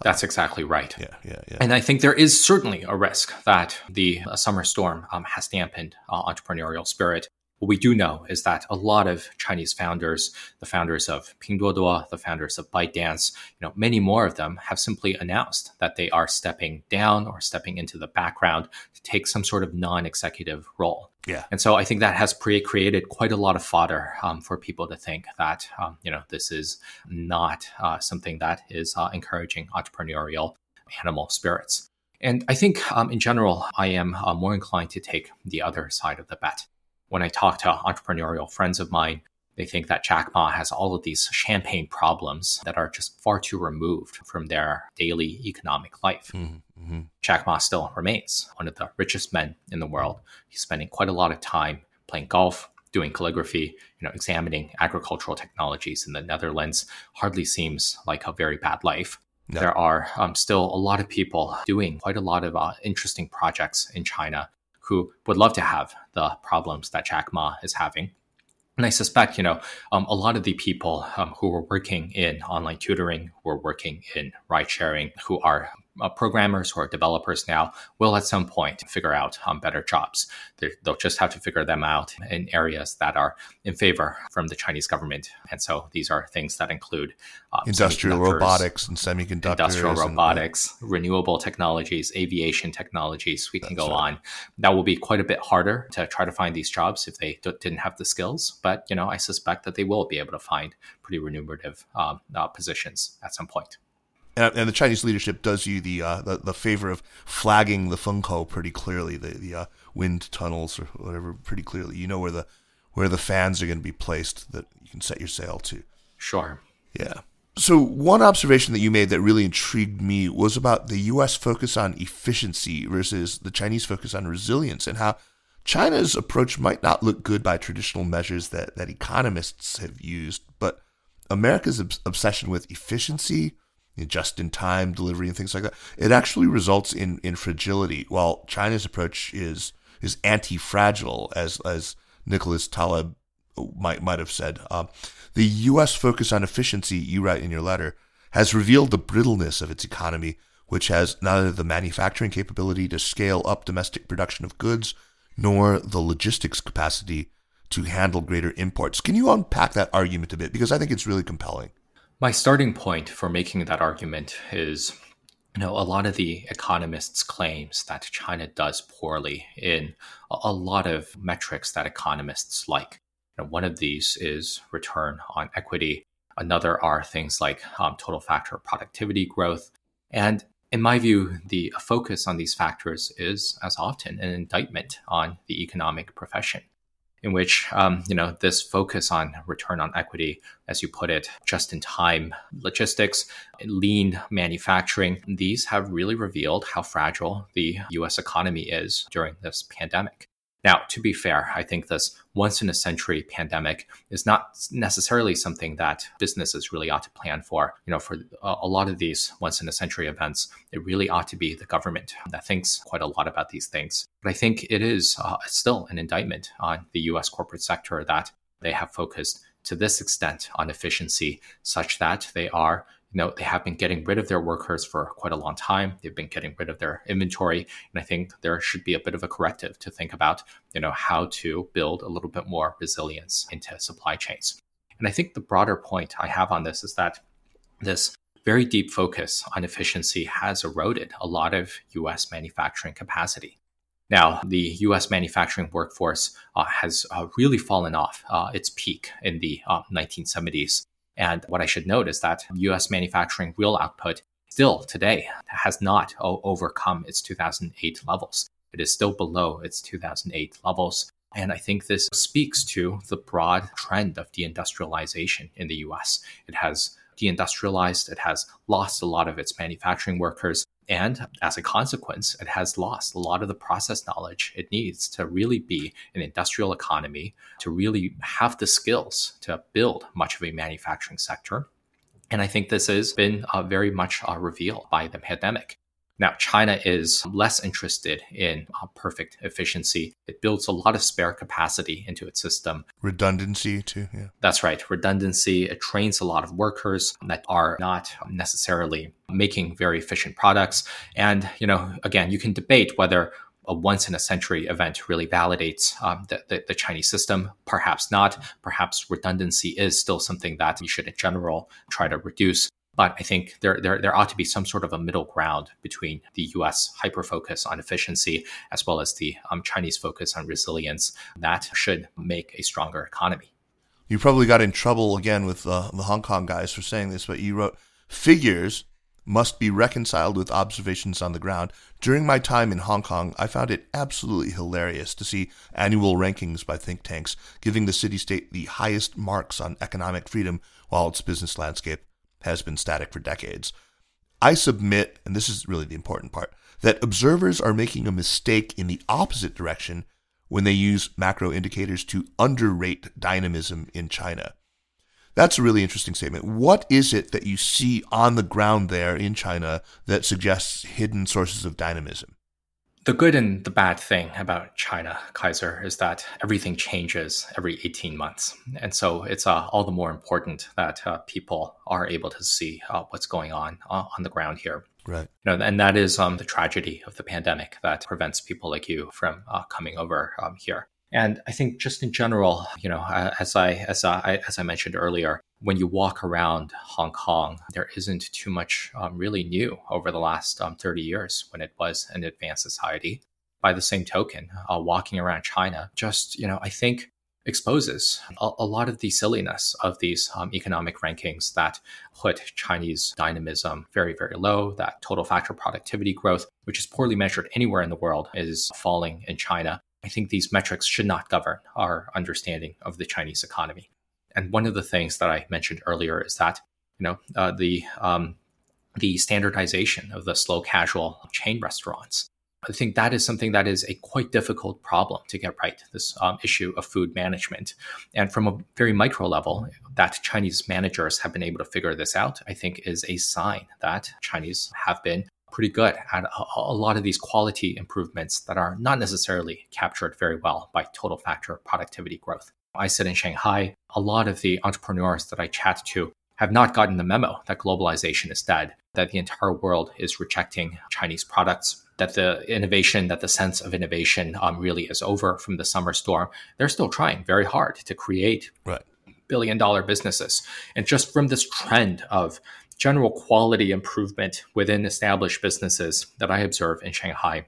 that's exactly right. Yeah, yeah, yeah. And I think there is certainly a risk that the uh, summer storm um, has dampened uh, entrepreneurial spirit what we do know is that a lot of Chinese founders, the founders of Pinduoduo, the founders of ByteDance, you know, many more of them have simply announced that they are stepping down or stepping into the background to take some sort of non-executive role. Yeah. And so I think that has pre- created quite a lot of fodder um, for people to think that, um, you know, this is not uh, something that is uh, encouraging entrepreneurial animal spirits. And I think um, in general, I am uh, more inclined to take the other side of the bet when I talk to entrepreneurial friends of mine, they think that Jack Ma has all of these champagne problems that are just far too removed from their daily economic life. Mm-hmm. mm-hmm. Jack Ma still remains one of the richest men in the world. He's spending quite a lot of time playing golf, doing calligraphy, you know, examining agricultural technologies in the Netherlands. Hardly seems like a very bad life. No. There are um, still a lot of people doing quite a lot of uh, interesting projects in China who would love to have the problems that Jack Ma is having. And I suspect, you know, um, a lot of the people um, who are working in online tutoring, who are working in ride sharing, who are uh, programmers who are developers now will at some point figure out um, better jobs. they will just have to figure them out in areas that are in favor from the Chinese government. And so these are things that include uh, industrial robotics and semiconductors, industrial robotics, and, renewable technologies, aviation technologies. We can go right. on. That will be quite a bit harder to try to find these jobs if they didn't have the skills. But you know, I suspect that they will be able to find pretty remunerative um, uh, positions at some point and, and, the Chinese leadership does you the, uh, the, the favor of flagging the Fengkou pretty clearly, the the uh, wind tunnels or whatever, pretty clearly. You know where the where the fans are going to be placed that you can set your sail to. Sure. Yeah. So one observation that you made that really intrigued me was about the U.S. focus on efficiency versus the Chinese focus on resilience, and how China's approach might not look good by traditional measures that that economists have used, but America's obsession with efficiency just in time delivery and things like that, it actually results in, in fragility. While China's approach is is anti fragile, as as Nicholas Taleb might might have said. Um, the U.S. focus on efficiency, you write in your letter, has revealed the brittleness of its economy, which has neither the manufacturing capability to scale up domestic production of goods nor the logistics capacity to handle greater imports. Can you unpack that argument a bit? Because I think it's really compelling. My starting point for making that argument is you know, a lot of the economists' claims that China does poorly in a lot of metrics that economists like. You know, one of these is return on equity. Another are things like um, total factor productivity growth. And in my view, the focus on these factors is, as often, an indictment on the economic profession in which um, you know this focus on return on equity, as you put it, just in time logistics, lean manufacturing, these have really revealed how fragile the U.S. economy is during this pandemic. Now, to be fair, I think this once in a century pandemic is not necessarily something that businesses really ought to plan for. You know, for a lot of these once in a century events, it really ought to be the government that thinks quite a lot about these things. But I think it is uh, still an indictment on the US corporate sector that they have focused to this extent on efficiency such that they are you know, they have been getting rid of their workers for quite a long time. They've been getting rid of their inventory. And I think there should be a bit of a corrective to think about, you know, how to build a little bit more resilience into supply chains. And I think the broader point I have on this is that this very deep focus on efficiency has eroded a lot of US manufacturing capacity. Now, the US manufacturing workforce uh, has uh, really fallen off uh, its peak in the 1970s uh, and what I should note is that US manufacturing real output still today has not o- overcome its 2008 levels. It is still below its 2008 levels. And I think this speaks to the broad trend of deindustrialization in the US. It has deindustrialized, it has lost a lot of its manufacturing workers, and as a consequence, it has lost a lot of the process knowledge it needs to really be an industrial economy, to really have the skills to build much of a manufacturing sector. And I think this has been uh, very much uh, revealed by the pandemic. Now, China is less interested in uh, perfect efficiency. It builds a lot of spare capacity into its system. Redundancy, too. Yeah. That's right. Redundancy. It trains a lot of workers that are not necessarily making very efficient products. And, you know, again, you can debate whether a once in a century event really validates um, the, the, the, Chinese system. Perhaps not. Perhaps redundancy is still something that you should, in general, try to reduce. But I think there, there, there ought to be some sort of a middle ground between the US hyper focus on efficiency as well as the um, Chinese focus on resilience that should make a stronger economy. You probably got in trouble again with uh, the Hong Kong guys for saying this, but you wrote figures must be reconciled with observations on the ground. During my time in Hong Kong, I found it absolutely hilarious to see annual rankings by think tanks giving the city state the highest marks on economic freedom while its business landscape has been static for decades. I submit, and this is really the important part, that observers are making a mistake in the opposite direction when they use macro indicators to underrate dynamism in China. That's a really interesting statement. What is it that you see on the ground there in China that suggests hidden sources of dynamism? The good and the bad thing about China, Kaiser, is that everything changes every 18 months. And so it's uh, all the more important that uh, people are able to see uh, what's going on uh, on the ground here. Right. You know, and that is um, the tragedy of the pandemic that prevents people like you from uh, coming over um, here. And I think just in general, you know, as I as I as I mentioned earlier, when you walk around Hong Kong, there isn't too much um, really new over the last um, 30 years when it was an advanced society. By the same token, uh, walking around China, just you know, I think exposes a, a lot of the silliness of these um, economic rankings that put Chinese dynamism very, very low. That total factor productivity growth, which is poorly measured anywhere in the world, is falling in China. I think these metrics should not govern our understanding of the Chinese economy. And one of the things that I mentioned earlier is that you know uh, the um, the standardization of the slow casual chain restaurants. I think that is something that is a quite difficult problem to get right. This um, issue of food management, and from a very micro level, that Chinese managers have been able to figure this out, I think, is a sign that Chinese have been pretty good at a, a, lot of these quality improvements that are not necessarily captured very well by total factor productivity growth. I sit in Shanghai. A lot of the entrepreneurs that I chat to have not gotten the memo that globalization is dead, that the entire world is rejecting Chinese products, that the innovation, that the sense of innovation um, really is over from the summer storm. They're still trying very hard to create right. billion dollar businesses. And just from this trend of general quality improvement within established businesses that I observe in Shanghai,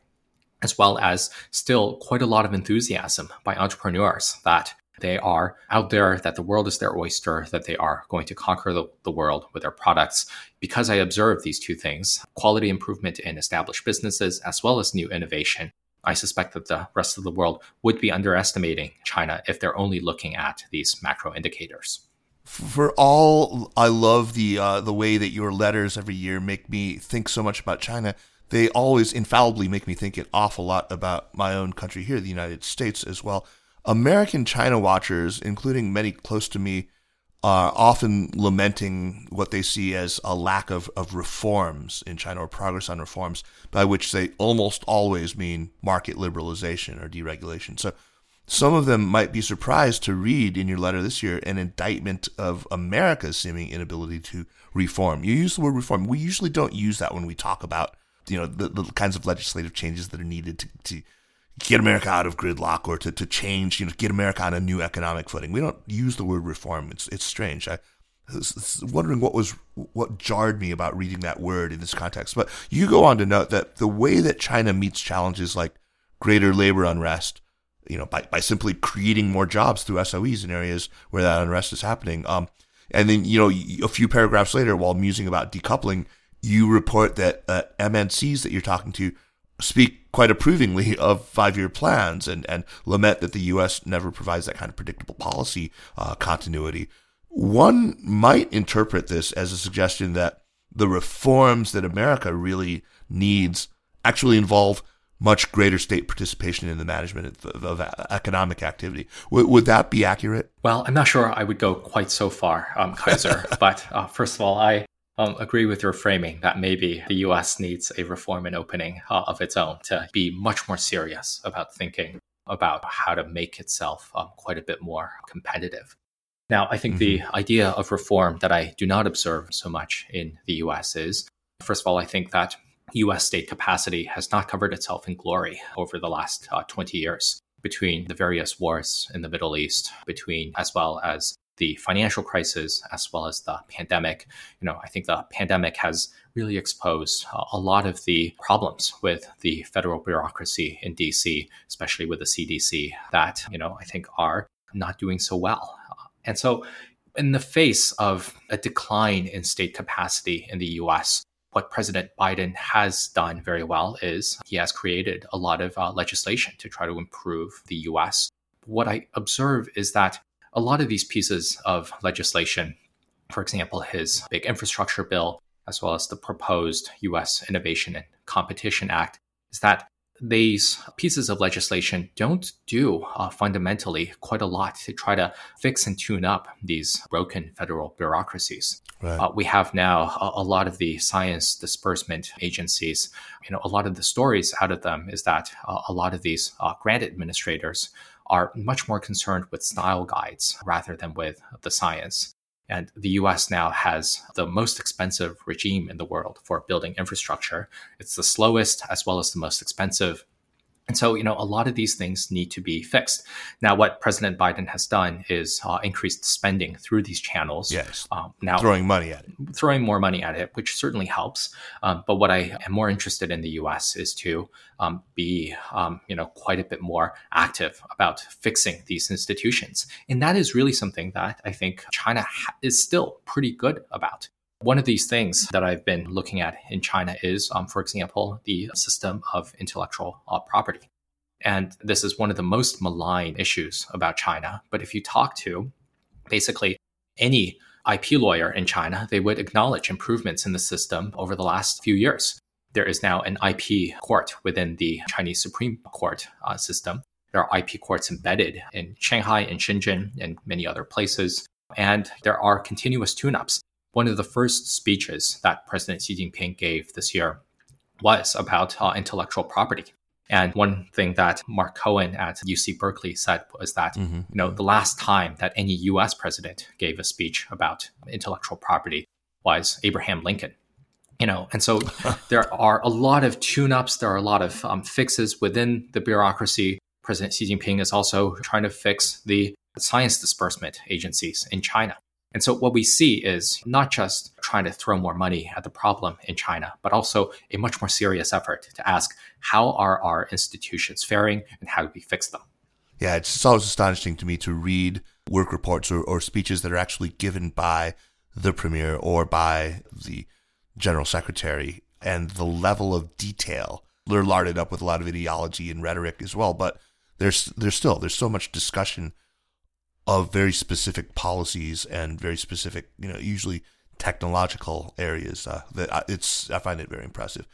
as well as still quite a lot of enthusiasm by entrepreneurs that they are out there, that the world is their oyster, that they are going to conquer the, the world with their products. Because I observe these two things quality improvement in established businesses, as well as new innovation, I suspect that the rest of the world would be underestimating China if they're only looking at these macro indicators for all I love the uh, the way that your letters every year make me think so much about China. They always infallibly make me think an awful lot about my own country here, the United States, as well. American China watchers, including many close to me, are often lamenting what they see as a lack of, of reforms in China or progress on reforms, by which they almost always mean market liberalization or deregulation. So some of them might be surprised to read in your letter this year an indictment of America's seeming inability to reform. You use the word reform. We usually don't use that when we talk about you know the, the kinds of legislative changes that are needed to, to get America out of gridlock or to, to change, you know, get America on a new economic footing. We don't use the word reform. It's it's strange. I was wondering what was what jarred me about reading that word in this context. But you go on to note that the way that China meets challenges like greater labor unrest you know, by, by simply creating more jobs through SOEs in areas where that unrest is happening. Um, and then, you know, a few paragraphs later, while musing about decoupling, you report that uh, MNCs that you're talking to speak quite approvingly of five-year plans and, and lament that the U.S. never provides that kind of predictable policy uh, continuity. One might interpret this as a suggestion that the reforms that America really needs actually involve much greater state participation in the management of, of economic activity. W- would that be accurate? Well, I'm not sure I would go quite so far, um, Kaiser. but uh, first of all, I um, agree with your framing that maybe the US needs a reform and opening uh, of its own to be much more serious about thinking about how to make itself um, quite a bit more competitive. Now, I think mm-hmm. the idea of reform that I do not observe so much in the US is, first of all, I think that US state capacity has not covered itself in glory over the last uh, 20 years between the various wars in the Middle East, between as well as the financial crisis, as well as the pandemic. You know, I think the pandemic has really exposed a lot of the problems with the federal bureaucracy in DC, especially with the CDC, that, you know, I think are not doing so well. And so, in the face of a decline in state capacity in the US, what President Biden has done very well is he has created a lot of uh, legislation to try to improve the US. What I observe is that a lot of these pieces of legislation, for example, his big infrastructure bill, as well as the proposed US Innovation and Competition Act, is that these pieces of legislation don't do uh, fundamentally quite a lot to try to fix and tune up these broken federal bureaucracies. Right. Uh, we have now a, a, lot of the science disbursement agencies. You know, a lot of the stories out of them is that uh, a lot of these uh, grant administrators are much more concerned with style guides rather than with the science. And the US now has the most expensive regime in the world for building infrastructure. It's the slowest as well as the most expensive. And so, you know, a lot of these things need to be fixed. Now, what President Biden has done is uh, increased spending through these channels. Yes. Um, now, throwing money at it. Throwing more money at it, which certainly helps. Um, but what I am more interested in the U.S. is to um, be, um, you know, quite a bit more active about fixing these institutions, and that is really something that I think China ha- is still pretty good about. One of these things that I've been looking at in China is, um, for example, the system of intellectual uh, property. And this is one of the most malign issues about China. But if you talk to basically any IP lawyer in China, they would acknowledge improvements in the system over the last few years. There is now an IP court within the Chinese Supreme Court uh, system. There are IP courts embedded in Shanghai and Shenzhen and many other places. And there are continuous tune ups one of the first speeches that President Xi Jinping gave this year was about uh, intellectual property. And one thing that Mark Cohen at UC Berkeley said was that, mm-hmm. you know, the last time that any US president gave a speech about intellectual property was Abraham Lincoln. You know, and so there are a lot of tune-ups, there are a lot of um, fixes within the bureaucracy. President Xi Jinping is also trying to fix the science disbursement agencies in China. And so what we see is not just trying to throw more money at the problem in China, but also a much more serious effort to ask how are our institutions faring and how do we fix them? Yeah, it's always astonishing to me to read work reports or, or speeches that are actually given by the premier or by the general secretary and the level of detail. They're larded up with a lot of ideology and rhetoric as well, but there's there's still there's so much discussion of very specific policies and very specific, you know, usually technological areas. Uh, that it's I find it very impressive.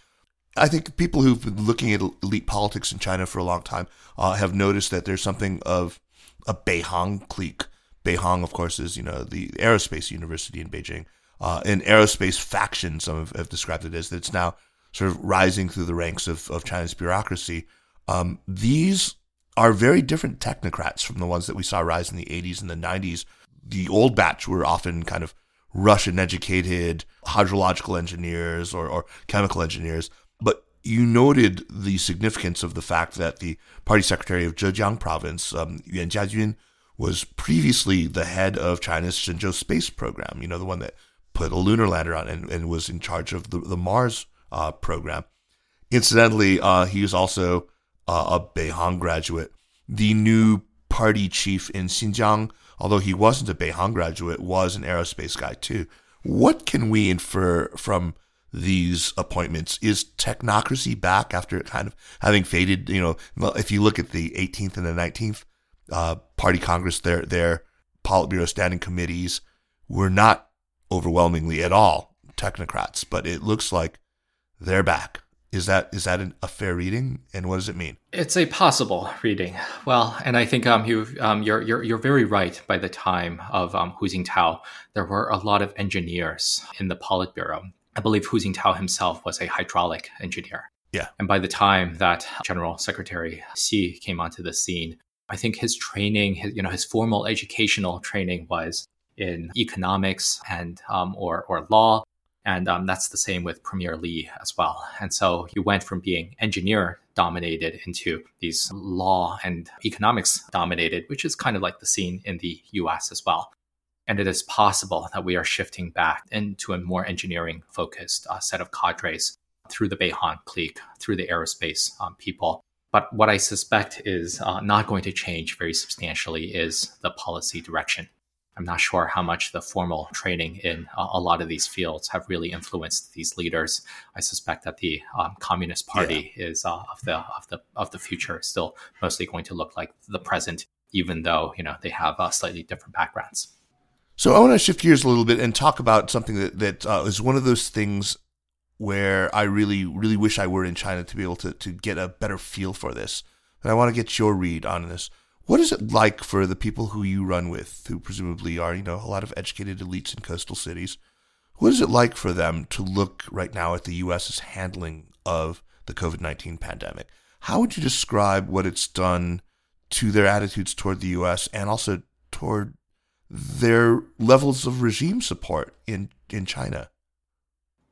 I think people who've been looking at elite politics in China for a long time uh, have noticed that there's something of a Beihang clique. Beihang, of course, is you know the aerospace university in Beijing. Uh, an aerospace faction, some have, have, described it as, that's now sort of rising through the ranks of, of China's bureaucracy. Um, these are very different technocrats from the ones that we saw rise in the 80s and the 90s. The old batch were often kind of Russian educated hydrological engineers or, or chemical engineers. But you noted the significance of the fact that the party secretary of Zhejiang province, um, Yuan Jiajun, was previously the head of China's Shenzhou space program, you know, the one that put a lunar lander on and, and was in charge of the, the Mars uh, program. Incidentally, uh, he was also uh, a Beihang graduate. The new party chief in Xinjiang, although he wasn't a Beihang graduate, was an aerospace guy too. What can we infer from these appointments? Is technocracy back after kind of having faded? You know, if you look at the 18th and the 19th uh, party congress, their their Politburo standing committees were not overwhelmingly at all technocrats, but it looks like they're back. Is that is that an, a fair reading? And what does it mean? It's a possible reading. Well, and I think um, you um, you're, you're you're very right. By the time of um, Hu Jintao, there were a lot of engineers in the Politburo. I believe Hu Jintao himself was a hydraulic engineer. Yeah. And by the time that General Secretary Xi came onto the scene, I think his training, his, you know, his formal educational training was in economics and um, or or law and um, that's the same with Premier Li as well. And so he went from being engineer dominated into these law and economics dominated, which is kind of like the scene in the US as well. And it is possible that we are shifting back into a more engineering focused uh, set of cadres through the Beihang clique, through the aerospace um, people. But what I suspect is uh, not going to change very substantially is the policy direction. I'm not sure how much the formal training in a lot of these fields have really influenced these leaders. I suspect that the um, Communist Party yeah. is uh, of the of the of the future still mostly going to look like the present, even though you know they have uh, slightly different backgrounds. So I want to shift gears a little bit and talk about something that that uh, is one of those things where I really really wish I were in China to be able to to get a better feel for this. And I want to get your read on this. What is it like for the people who you run with, who presumably are, you know, a lot of educated elites in coastal cities? What is it like for them to look right now at the U.S.'s handling of the COVID 19 pandemic? How would you describe what it's done to their attitudes toward the U.S. and also toward their levels of regime support in, in China?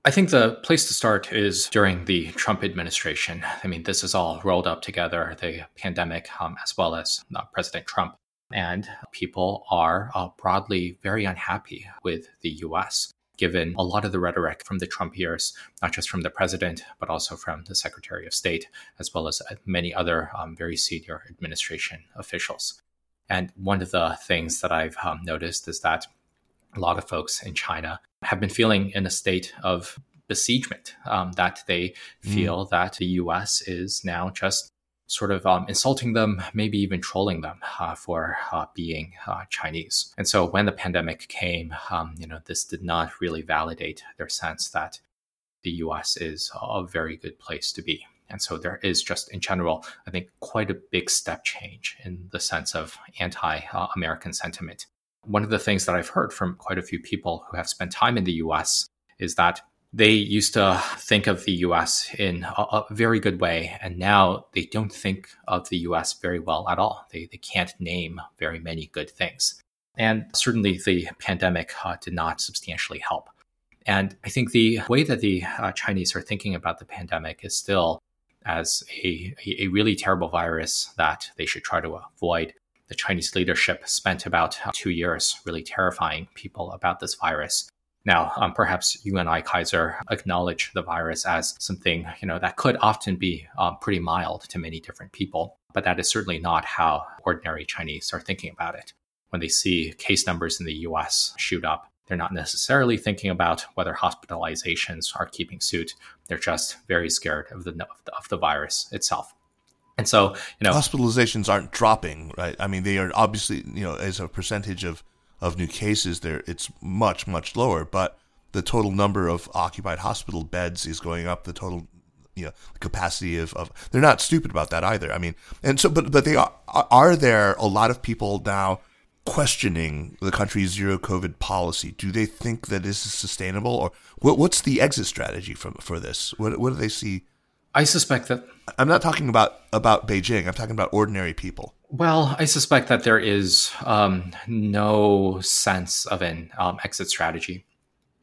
I think the place to start is during the Trump administration. I mean, this is all rolled up together the pandemic um, as well as uh, President Trump. And people are uh, broadly very unhappy with the US, given a lot of the rhetoric from the Trump years, not just from the president, but also from the Secretary of State, as well as uh, many other um, very senior administration officials. And one of the things that I've um, noticed is that a lot of folks in China have been feeling in a state of besiegement, um, that they hmm. feel mm. that the US is now just sort of um, insulting them, maybe even trolling them uh, for uh, being uh, Chinese. And so when the pandemic came, um, you know, this did not really validate their sense that the US is a very good place to be. And so there is just in general, I think, quite a big step change in the sense of anti American sentiment. One of the things that I've heard from quite a few people who have spent time in the US is that they used to think of the US in a, a, very good way, and now they don't think of the US very well at all. They, they can't name very many good things. And certainly the pandemic uh, did not substantially help. And I think the way that the uh, Chinese are thinking about the pandemic is still as a, a really terrible virus that they should try to avoid. The Chinese leadership spent about two years really terrifying people about this virus. Now, um, perhaps you and I, Kaiser, acknowledge the virus as something you know that could often be um, pretty mild to many different people, but that is certainly not how ordinary Chinese are thinking about it. When they see case numbers in the U.S. shoot up, they're not necessarily thinking about whether hospitalizations are keeping suit. They're just very scared of the of the virus itself. And so, you know, hospitalizations aren't dropping, right? I mean, they are obviously, you know, as a percentage of of new cases there it's much much lower but the total number of occupied hospital beds is going up. The total you know capacity of, of they're not stupid about that either. I mean and so but but they are are there a lot of people now questioning the country's zero covid policy? Do they think that this is sustainable or what, what's the exit strategy from for this? What, what do they see i suspect that i'm not talking about about beijing i'm talking about ordinary people well, I suspect that there is um, no sense of an um, exit strategy.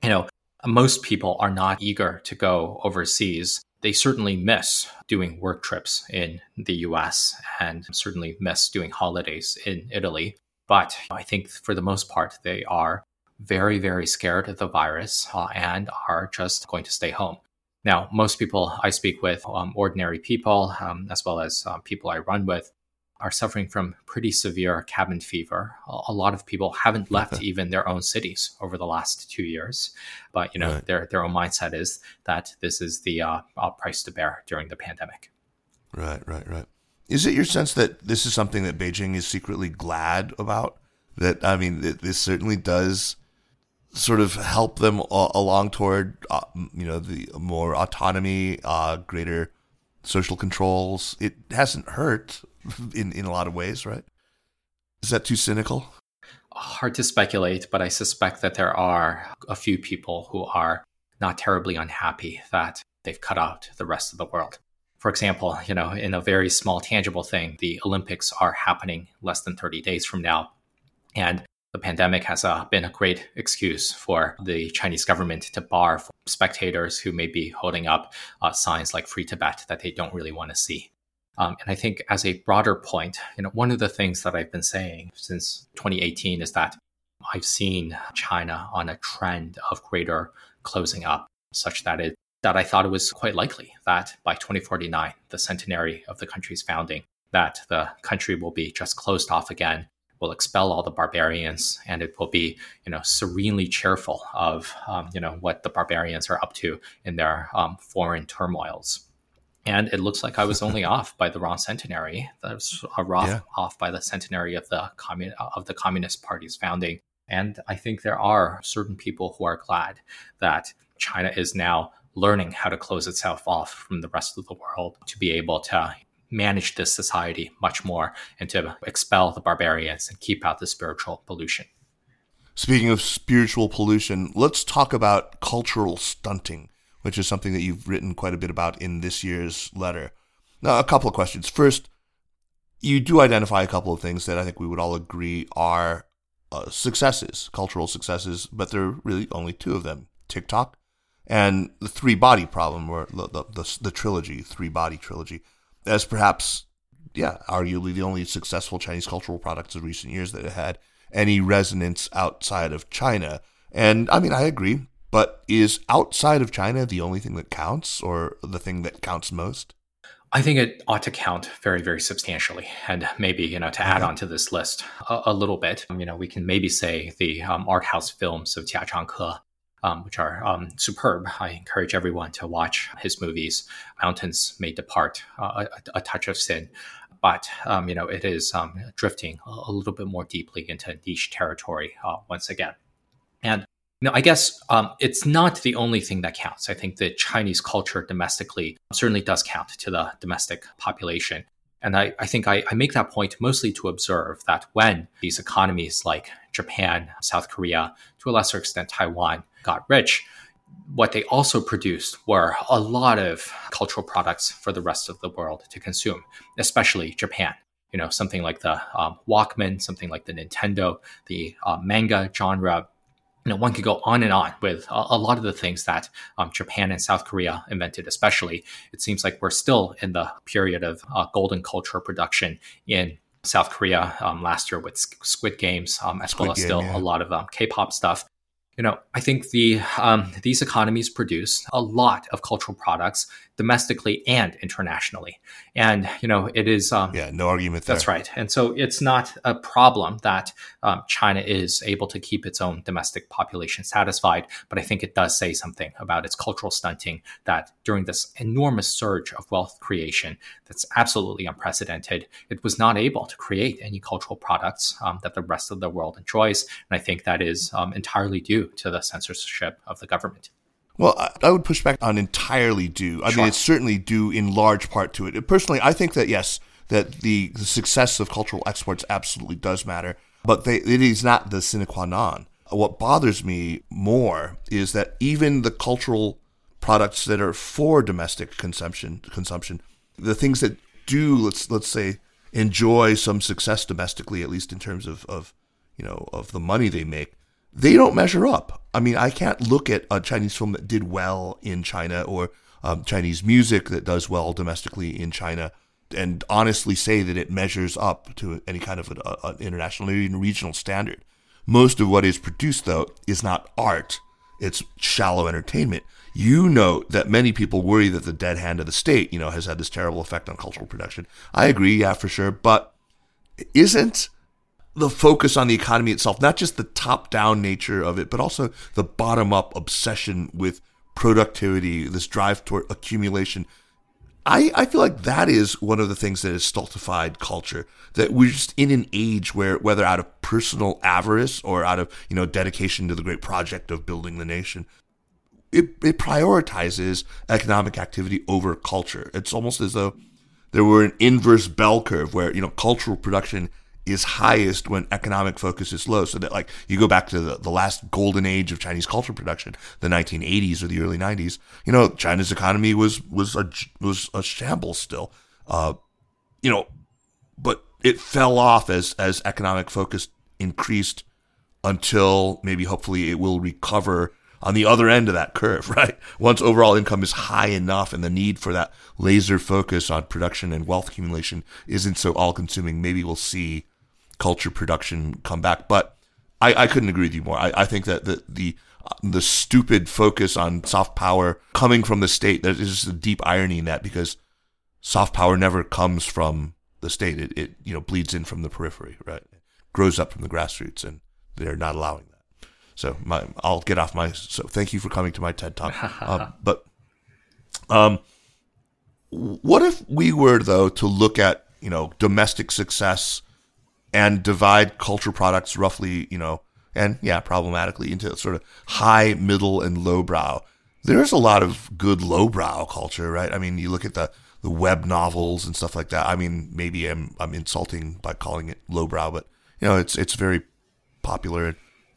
You know, most people are not eager to go overseas. They certainly miss doing work trips in the US and certainly miss doing holidays in Italy. But I think for the most part, they are very, very scared of the virus uh, and are just going to stay home. Now, most people I speak with, um, ordinary people, um, as well as um, people I run with, are suffering from pretty severe cabin fever. A lot of people haven't left even their own cities over the last two years, but you know right. their their own mindset is that this is the uh, uh, price to bear during the pandemic. Right, right, right. Is it your sense that this is something that Beijing is secretly glad about? That I mean, this certainly does sort of help them along toward uh, you know the more autonomy, uh, greater social controls. It hasn't hurt in in a lot of ways, right? Is that too cynical? Hard to speculate, but I suspect that there are a few people who are not terribly unhappy that they've cut out the rest of the world. For example, you know, in a very small tangible thing, the Olympics are happening less than 30 days from now. And the pandemic has uh, been a great excuse for the Chinese government to bar spectators who may be holding up uh, signs like Free Tibet that they don't really want to see. Um, and I think as a broader point, you know, one of the things that I've been saying since 2018 is that I've seen China on a trend of greater closing up, such that it that I thought it was quite likely that by 2049, the centenary of the country's founding, that the country will be just closed off again, will expel all the barbarians, and it will be, you know, serenely cheerful of, um, you know, what the barbarians are up to in their um, foreign turmoils and it looks like I was only off by the wrong centenary. That was off, yeah. off by the centenary of the commun- of the Communist Party's founding. And I think there are certain people who are glad that China is now learning how to close itself off from the rest of the world to be able to manage this society much more and to expel the barbarians and keep out the spiritual pollution. Speaking of spiritual pollution, let's talk about cultural stunting which is something that you've written quite a bit about in this year's letter. Now, a couple of questions. First, you do identify a couple of things that I think we would all agree are uh, successes, cultural successes, but there are really only two of them: TikTok and the Three Body Problem, or the the, the, the trilogy, Three Body trilogy, as perhaps, yeah, arguably the only successful Chinese cultural products of recent years that had any resonance outside of China. And I mean, I agree, but is outside of China the only thing that counts, or the thing that counts most? I think it ought to count very, very substantially. And maybe, you know, to add on to this list a, a little bit, you know, we can maybe say the um, art house films of Jia Zhangke, um, which are um, superb. I encourage everyone to watch his movies. Mountains May Depart, uh, a, a, Touch of Sin. But, um, you know, it is um, drifting a, a, little bit more deeply into niche territory uh, once again. And no, I guess um, it's not the only thing that counts. I think the Chinese culture domestically certainly does count to the domestic population. And I, I think I, I, make that point mostly to observe that when these economies like Japan, South Korea, to a lesser extent Taiwan, got rich, what they also produced were a lot of cultural products for the rest of the world to consume, especially Japan. You know, something like the um, Walkman, something like the Nintendo, the uh, manga genre, you know, one could go on and on with a, a lot of the things that um, Japan and South Korea invented, especially. It seems like we're still in the period of uh, golden culture production in South Korea um, last year with Squid Games, um, as Squid well as Game, still yeah. a lot of um, K-pop stuff you know, I think the um, these economies produce a lot of cultural products domestically and internationally, and you know, it is um, yeah, no argument. There. That's right, and so it's not a problem that um, China is able to keep its own domestic population satisfied, but I think it does say something about its cultural stunting that during this enormous surge of wealth creation that's absolutely unprecedented, it was not able to create any cultural products um, that the rest of the world enjoys, and I think that is um, entirely due to the censorship of the government. Well, I would push back on entirely due. I sure. mean, it's certainly due in large part to it. Personally, I think that yes, that the, the success of cultural exports absolutely does matter, but they, it is not the sine qua non. What bothers me more is that even the cultural products that are for domestic consumption, consumption, the things that do let's let's say enjoy some success domestically, at least in terms of, of you know of the money they make, they don't measure up. I mean, I can't look at a Chinese film that did well in China or um, Chinese music that does well domestically in China and honestly say that it measures up to any kind of an, international or even regional standard. Most of what is produced, though, is not art. It's shallow entertainment. You note that many people worry that the dead hand of the state, you know, has had this terrible effect on cultural production. I agree, yeah, for sure. But isn't the focus on the economy itself, not just the top down nature of it, but also the bottom up obsession with productivity, this drive toward accumulation. I, I feel like that is one of the things that has stultified culture. That we're just in an age where, whether out of personal avarice or out of you know dedication to the great project of building the nation, it, it prioritizes economic activity over culture. It's almost as though there were an inverse bell curve where you know cultural production is highest when economic focus is low. So that like you go back to the, the last golden age of Chinese culture production, the 1980s or the early 90s, you know, China's economy was, was a, was a shambles still. Uh, you know, but it fell off as, as economic focus increased until maybe hopefully it will recover on the other end of that curve, right? Once overall income is high enough and the need for that laser focus on production and wealth accumulation isn't so all consuming, maybe we'll see culture production come back. But I, I couldn't agree with you more. I, I think that the, the the stupid focus on soft power coming from the state, there's just a deep irony in that because soft power never comes from the state. It, it you know bleeds in from the periphery, right? It grows up from the grassroots, and they're not allowing that. So my, I'll get off my. So thank you for coming to my TED talk. um, but um, what if we were though to look at you know domestic success and divide culture products roughly, you know, and yeah, problematically into sort of high, middle, and lowbrow. There's a lot of good lowbrow culture, right? I mean, you look at the the web novels and stuff like that. I mean, maybe I'm I'm insulting by calling it lowbrow, but you know, it's it's very popular.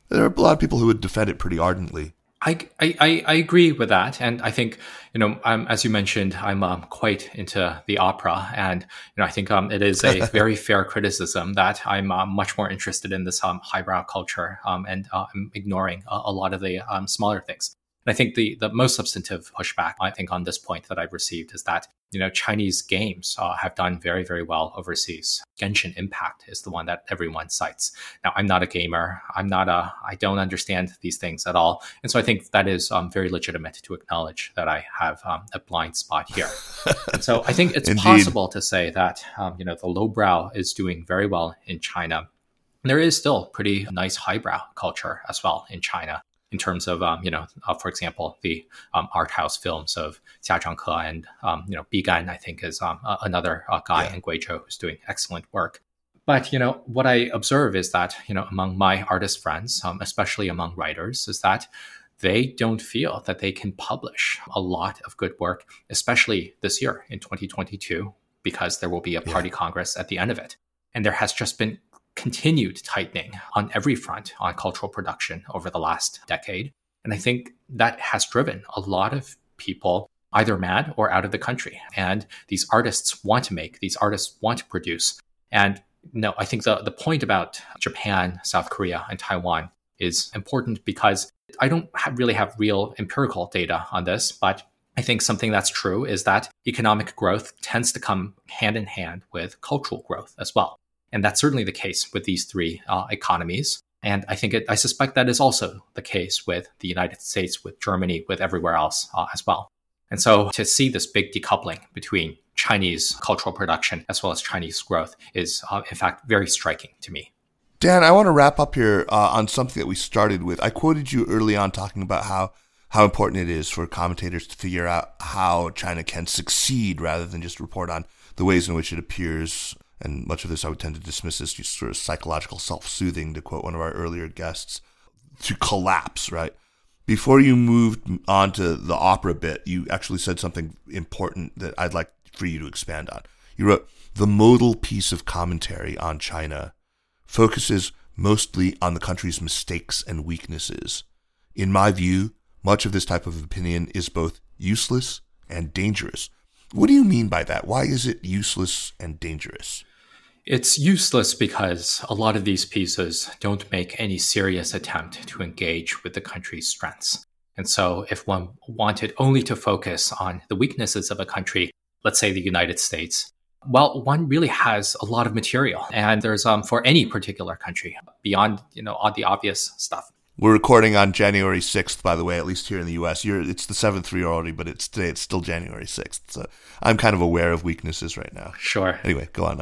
There are a lot of people who would defend it pretty ardently. I, I, I agree with that. And I think, you know, um, as you mentioned, I'm um, quite into the opera. And, you know, I think um, it is a very fair criticism that I'm uh, much more interested in this um, highbrow culture um, and uh, I'm ignoring a, a, lot of the um, smaller things. And I think the, the most substantive pushback, I think, on this point that I've received is that, you know, Chinese games uh, have done very, very well overseas. Genshin Impact is the one that everyone cites. Now, I'm not a gamer. I'm not a, I don't understand these things at all. And so I think that is um, very legitimate to acknowledge that I have um, a blind spot here. and so I think it's possible to say that, um, you know, the lowbrow is doing very well in China. There is still pretty nice highbrow culture as well in China in terms of um, you know, uh, for example, the um, art house films of Jia Zhangke and um, you know Bi Gan, I think is um, another uh, guy yeah. in Guizhou who's doing excellent work. But you know what I observe is that you know among my artist friends, um, especially among writers, is that they don't feel that they can publish a lot of good work, especially this year in 2022, because there will be a party yeah. congress at the end of it. And there has just been continued tightening on every front on cultural production over the last decade. And I think that has driven a lot of people either mad or out of the country. And these artists want to make, these artists want to produce. And no, I think the, the point about Japan, South Korea, and Taiwan is important because I don't have, really have real empirical data on this, but I think something that's true is that economic growth tends to come hand in hand with cultural growth as well. And that's certainly the case with these three uh, economies. And I think it, I suspect that is also the case with the United States, with Germany, with everywhere else uh, as well. And so to see this big decoupling between Chinese cultural production as well as Chinese growth is, uh, in fact, very striking to me. Dan, I want to wrap up here uh, on something that we started with. I quoted you early on talking about how how important it is for commentators to figure out how China can succeed rather than just report on the ways in which it appears and much of this I would tend to dismiss as just sort of psychological self-soothing, to quote one of our earlier guests, to collapse, right? Before you moved on to the opera bit, you actually said something important that I'd like for you to expand on. You wrote, the modal piece of commentary on China focuses mostly on the country's mistakes and weaknesses. In my view, much of this type of opinion is both useless and dangerous. What do you mean by that? Why is it useless and dangerous? It's useless because a lot of these pieces don't make any serious attempt to engage with the country's strengths. And so, if one wanted only to focus on the weaknesses of a country, let's say the United States, well, one really has a lot of material, and there's um, for any particular country beyond you know all the obvious stuff. We're recording on January 6th, by the way, at least here in the US. You're, it's the 7th year already, but it's today, it's still January 6th. So I'm kind of aware of weaknesses right now. Sure. Anyway, go on.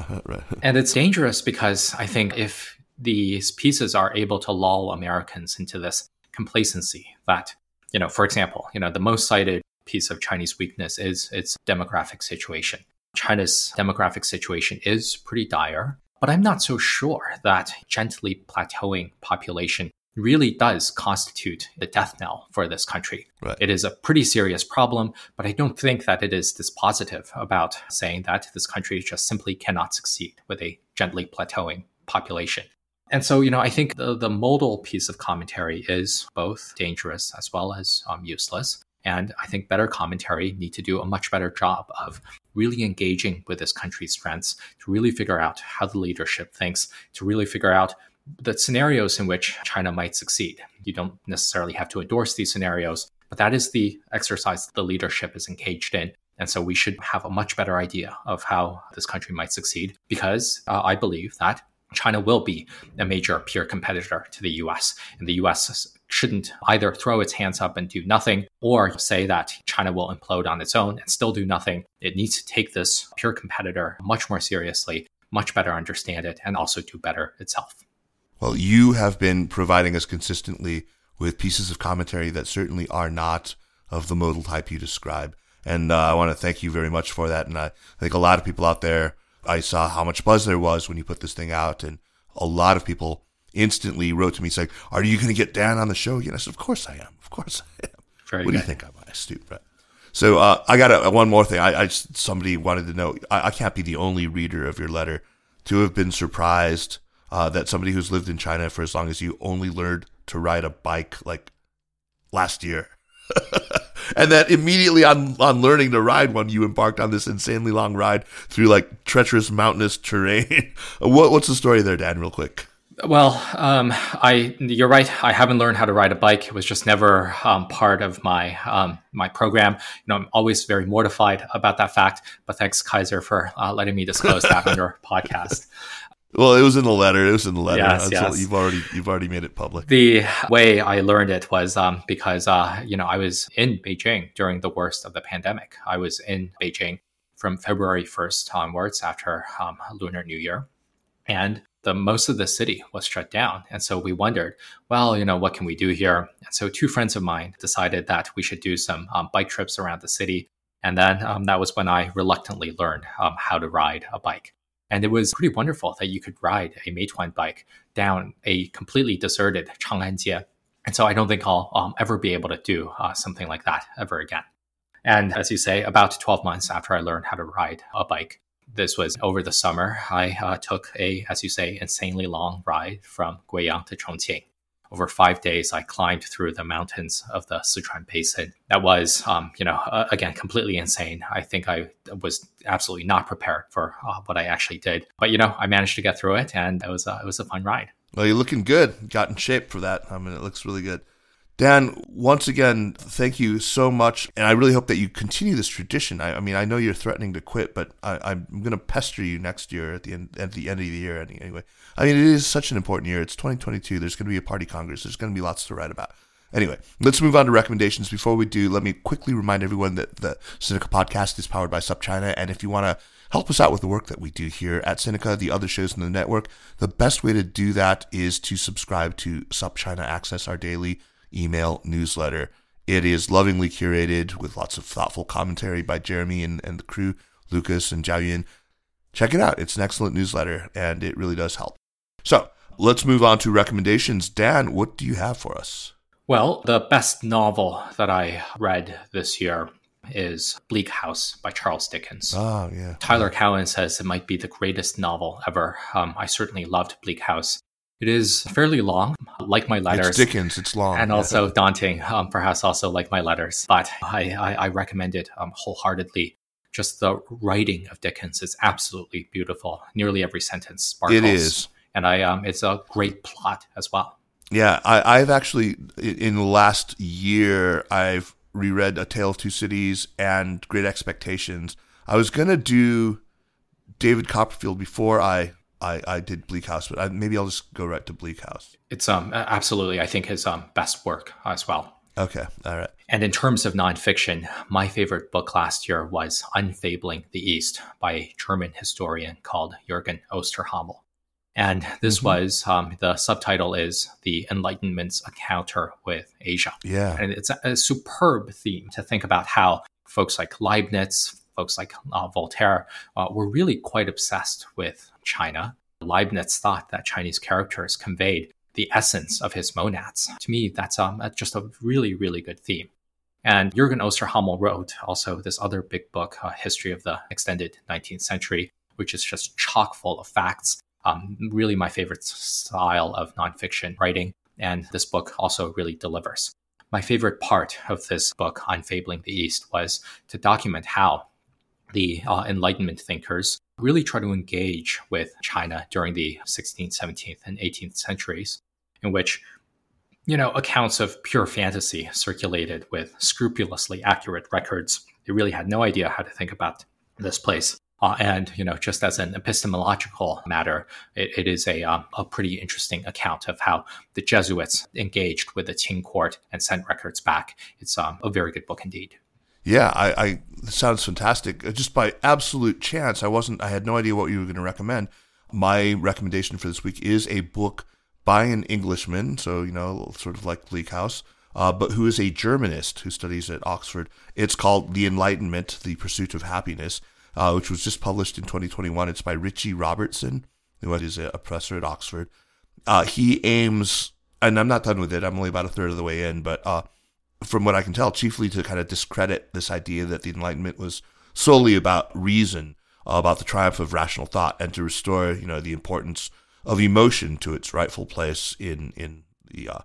and it's dangerous because I think if these pieces are able to lull Americans into this complacency that, you know, for example, you know, the most cited piece of Chinese weakness is its demographic situation. China's demographic situation is pretty dire, but I'm not so sure that gently plateauing population really does constitute the death knell for this country. Right. It is a pretty serious problem, but I don't think that it is dispositive about saying that this country just simply cannot succeed with a gently plateauing population. And so, you know, I think the, the modal piece of commentary is both dangerous as well as um, useless. And I think better commentary need to do a much better job of really engaging with this country's strengths to really figure out how the leadership thinks, to really figure out the scenarios in which China might succeed. You don't necessarily have to endorse these scenarios, but that is the exercise that the leadership is engaged in. And so we should have a much better idea of how this country might succeed because uh, I believe that China will be a major peer competitor to the US. And the US shouldn't either throw its hands up and do nothing or say that China will implode on its own and still do nothing. It needs to take this peer competitor much more seriously, much better understand it, and also do better itself. Well, you have been providing us consistently with pieces of commentary that certainly are not of the modal type you describe. And uh, I want to thank you very much for that. And I think a lot of people out there, I saw how much buzz there was when you put this thing out. And a lot of people instantly wrote to me saying, Are you going to get Dan on the show again? I said, Of course I am. Of course I am. Very what good. do you think I'm astute, right? So uh, I got a, one more thing. I, I just, somebody wanted to know. I, I can't be the only reader of your letter to have been surprised uh, that somebody who's lived in China for as long as you only learned to ride a bike like last year. and then immediately on on learning to ride one, you embarked on this insanely long ride through like treacherous mountainous terrain. what what's the story there, Dan? Real quick. Well, um, I you're right. I haven't learned how to ride a bike. It was just never um, part of my um, my program. You know, I'm always very mortified about that fact. But thanks, Kaiser, for uh, letting me disclose that on your podcast. Well, it was in the letter. It was in the letter. Yes, yes. You've already you've already made it public. The way I learned it was um, because uh, you know I was in Beijing during the worst of the pandemic. I was in Beijing from February 1st onwards after um, Lunar New Year, and the most of the city was shut down. And so we wondered, well, you know, what can we do here? And so two friends of mine decided that we should do some um, bike trips around the city. And then um, that was when I reluctantly learned um, how to ride a bike. And it was pretty wonderful that you could ride a Meituan bike down a completely deserted Chang'anjie. And so I don't think I'll um, ever be able to do uh, something like that ever again. And as you say, about 12 months after I learned how to ride a bike, this was over the summer. I uh, took a, as you say, insanely long ride from Guiyang to Chongqing. Over five days, I climbed through the mountains of the Sichuan Basin. That was, um, you know, uh, again, completely insane. I think I was absolutely not prepared for uh, what I actually did. But you know, I managed to get through it, and it was uh, it was a fun ride. Well, you're looking good. Got in shape for that. I mean, it looks really good. Dan, once again, thank you so much. And I really hope that you continue this tradition. I, I mean, I know you're threatening to quit, but I, am going to pester you next year at the end, at the end of the year anyway. I mean, it is such an important year. It's 2022. There's going to be a party congress. There's going to be lots to write about. Anyway, let's move on to recommendations. Before we do, let me quickly remind everyone that the Sinica podcast is powered by SupChina. And if you want to help us out with the work that we do here at Sinica, the other shows in the network, the best way to do that is to subscribe to SupChina Access, our daily email newsletter. It is lovingly curated with lots of thoughtful commentary by Jeremy and, and the crew, Lucas and Zhao Yun. Check it out. It's an excellent newsletter and it really does help. So let's move on to recommendations. Dan, what do you have for us? Well, the best novel that I read this year is Bleak House by Charles Dickens. Oh, yeah. Tyler Cowen says it might be the greatest novel ever. Um, I certainly loved Bleak House. It is fairly long, like my letters. It's Dickens. It's long, and also daunting, um, perhaps also like my letters. But I, I, I recommend it um, wholeheartedly. Just the writing of Dickens is absolutely beautiful. Nearly every sentence sparkles. It is, and I um, it's a great plot as well. Yeah, I, I've actually in the last year I've reread A Tale of Two Cities and Great Expectations. I was gonna do David Copperfield before I I, I did Bleak House, but I, maybe I'll just go right to Bleak House. It's um absolutely I think his um best work as well. Okay, all right. And in terms of nonfiction, my favorite book last year was Unfabling the East by a German historian called Jürgen Osterhammel. And this mm-hmm. was um, the subtitle is The Enlightenment's Encounter with Asia. Yeah. And it's a, a superb theme to think about how folks like Leibniz, folks like uh, Voltaire uh, were really quite obsessed with China. Leibniz thought that Chinese characters conveyed the essence of his monads. To me, that's um, just a really, really good theme. And Jürgen Osterhammel wrote also this other big book, uh, History of the Extended 19th Century, which is just chock full of facts. Um, really, my favorite style of nonfiction writing. And this book also really delivers. My favorite part of this book, Unfabling the East, was to document how the uh, Enlightenment thinkers really try to engage with China during the 16th, 17th, and 18th centuries, in which you know accounts of pure fantasy circulated with scrupulously accurate records. They really had no idea how to think about this place. Uh, and you know, just as an epistemological matter, it, it is a um, a pretty interesting account of how the Jesuits engaged with the Qing court and sent records back. It's um, a very good book indeed yeah, I, I sounds fantastic. Uh, just by absolute chance, I wasn't. I had no idea what you were going to recommend. My recommendation for this week is a book by an Englishman, so you know, sort of like Bleak House, uh, but who is a Germanist who studies at Oxford. It's called The Enlightenment: The Pursuit of Happiness, uh, which was just published in 2021. It's by Richie Robertson, who is a professor at Oxford. Uh, he aims, and I'm not done with it. I'm only about a third of the way in, but uh, from what I can tell, chiefly to kind of discredit this idea that the Enlightenment was solely about reason, about the triumph of rational thought, and to restore, you know, the importance of emotion to its rightful place in in the uh,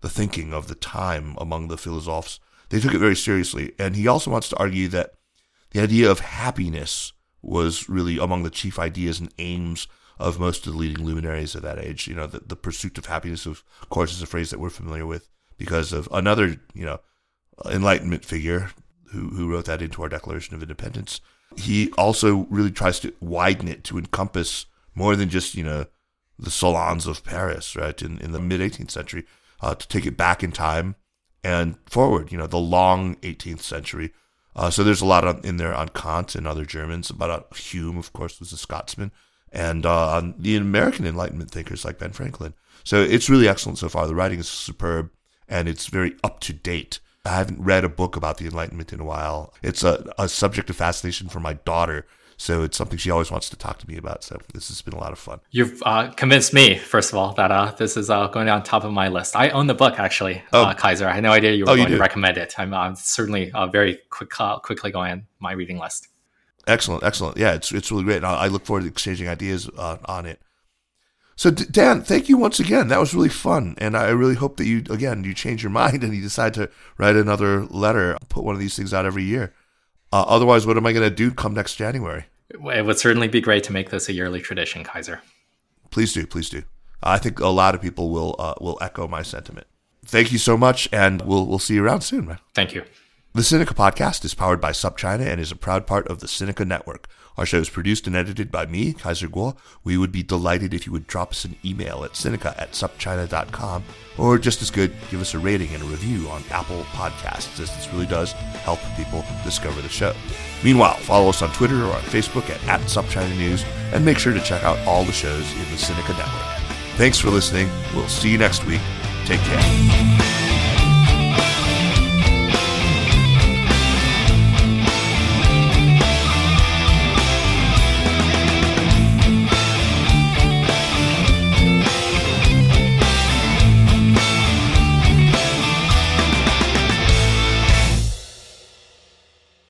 the thinking of the time among the philosophes. They took it very seriously. And he also wants to argue that the idea of happiness was really among the chief ideas and aims of most of the leading luminaries of that age. You know, the, the pursuit of happiness, of course, is a phrase that we're familiar with because of another, you know, Enlightenment figure who, who wrote that into our Declaration of Independence. He also really tries to widen it to encompass more than just, you know, the salons of Paris, right, in, in the mid 18th century, uh, to take it back in time and forward, you know, the long 18th century. Uh, so there's a lot on, in there on Kant and other Germans, about uh, Hume, of course, was a Scotsman, and uh, on the American Enlightenment thinkers like Ben Franklin. So it's really excellent so far. The writing is superb and it's very up to date. I haven't read a book about the Enlightenment in a while. It's a, a subject of fascination for my daughter. So it's something she always wants to talk to me about. So this has been a lot of fun. You've uh, convinced me, first of all, that uh, this is uh, going on top of my list. I own the book actually, oh. Uh, Kaiser. I had no idea you were oh, going you to recommend it. I'm, I'm certainly uh, very quick, uh, quickly going on my reading list. Excellent, excellent. Yeah, it's it's really great. I look forward to exchanging ideas on it. So Dan, thank you once again. That was really fun, and I really hope that you again you change your mind and you decide to write another letter. Put one of these things out every year. Uh, otherwise, what am I going to do come next January? It would certainly be great to make this a yearly tradition, Kaiser. Please do, please do. I think a lot of people will uh, will echo my sentiment. Thank you so much, and we'll we'll see you around soon, man. Thank you. The Sinica podcast is powered by SupChina and is a proud part of the Sinica Network. Our show is produced and edited by me, Kaiser Kuo. We would be delighted if you would drop us an email at Sinica at supchina.com, or just as good, give us a rating and a review on Apple Podcasts, as this really does help people discover the show. Meanwhile, follow us on Twitter or on Facebook at, at SupChina News, and make sure to check out all the shows in the Sinica Network. Thanks for listening. We'll see you next week. Take care.